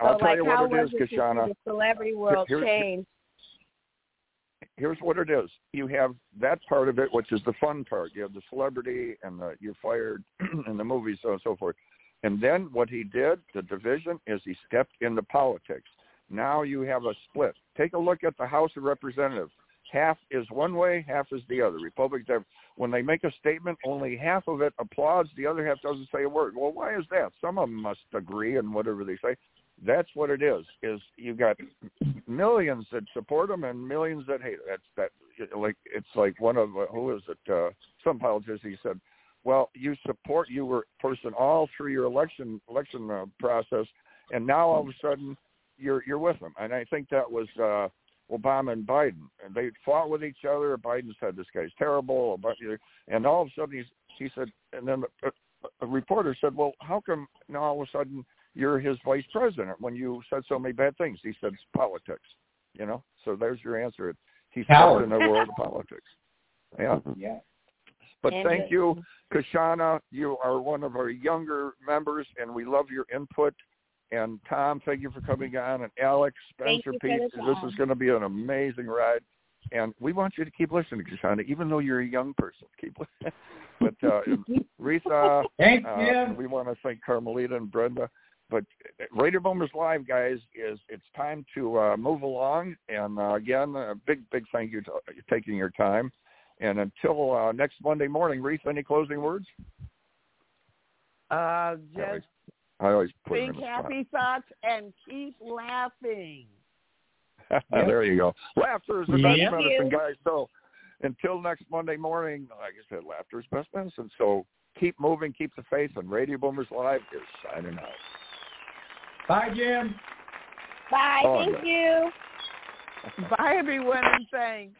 I'll so, tell like, you what it is, it to see Kashana. the celebrity world Here- here- change? here's what it is. You have that part of it, which is the fun part. You have the celebrity and the you're fired [clears throat] and the movies, so and so forth. And then what he did, the division, is he stepped into politics. Now you have a split. Take a look at the House of Representatives. Half is one way, half is the other. Republicans have, when they make a statement, only half of it applauds, the other half doesn't say a word. Well, why is that? Some of them must agree in whatever they say. That's what it is. Is you got millions that support them and millions that hate. That's that. Like it's like one of uh, who is it? Uh, some politician he said, "Well, you support you were person all through your election election uh, process, and now all of a sudden you're you're with them." And I think that was uh, Obama and Biden, and they fought with each other. Biden said, "This guy's terrible," and all of a sudden he's, he said, and then a, a reporter said, "Well, how come now all of a sudden?" you're his vice president when you said so many bad things. He said it's politics, you know. So there's your answer. He's Howard. in the world of politics. Yeah. [laughs] Yeah. But And thank it- you, Kashana. You are one of our younger members, and we love your input. And Tom, thank you for coming on. And Alex, Spencer, Pete, this is going to be an amazing ride. And we want you to keep listening, Kashana, even though you're a young person. Keep listening. [laughs] But uh, Risa, [laughs] Thanks, uh, Jim. we want to thank Carmelita and Brenda. But Radio Boomers Live, guys, is it's time to uh, move along. And uh, again, a big, big thank you to uh, taking your time. And until uh, next Monday morning, Reese, any closing words? Uh, just I always put them in think the spot. happy thoughts and keep laughing. [laughs] there you go. Laughter is the best Yep. medicine, guys. So until next Monday morning, like I said, laughter is best medicine. So keep moving, keep the faith, and Radio Boomers Live is signing out. Bye, Jim. Bye. Oh, Thank yeah. you. [laughs] Bye, everyone, and thanks.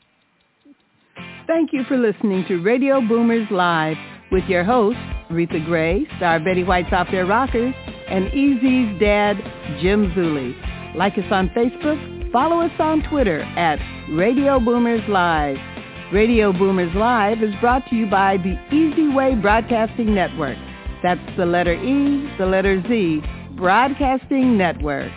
Thank you for listening to Radio Boomers Live with your hosts, Reatha Grey, star Betty White's Out There Rockers, and Easy's dad, Jim Zuley. Like us on Facebook, follow us on Twitter at Radio Boomers Live. Radio Boomers Live is brought to you by the EZWay Broadcasting Network. That's the letter E, the letter Z, Broadcasting Network.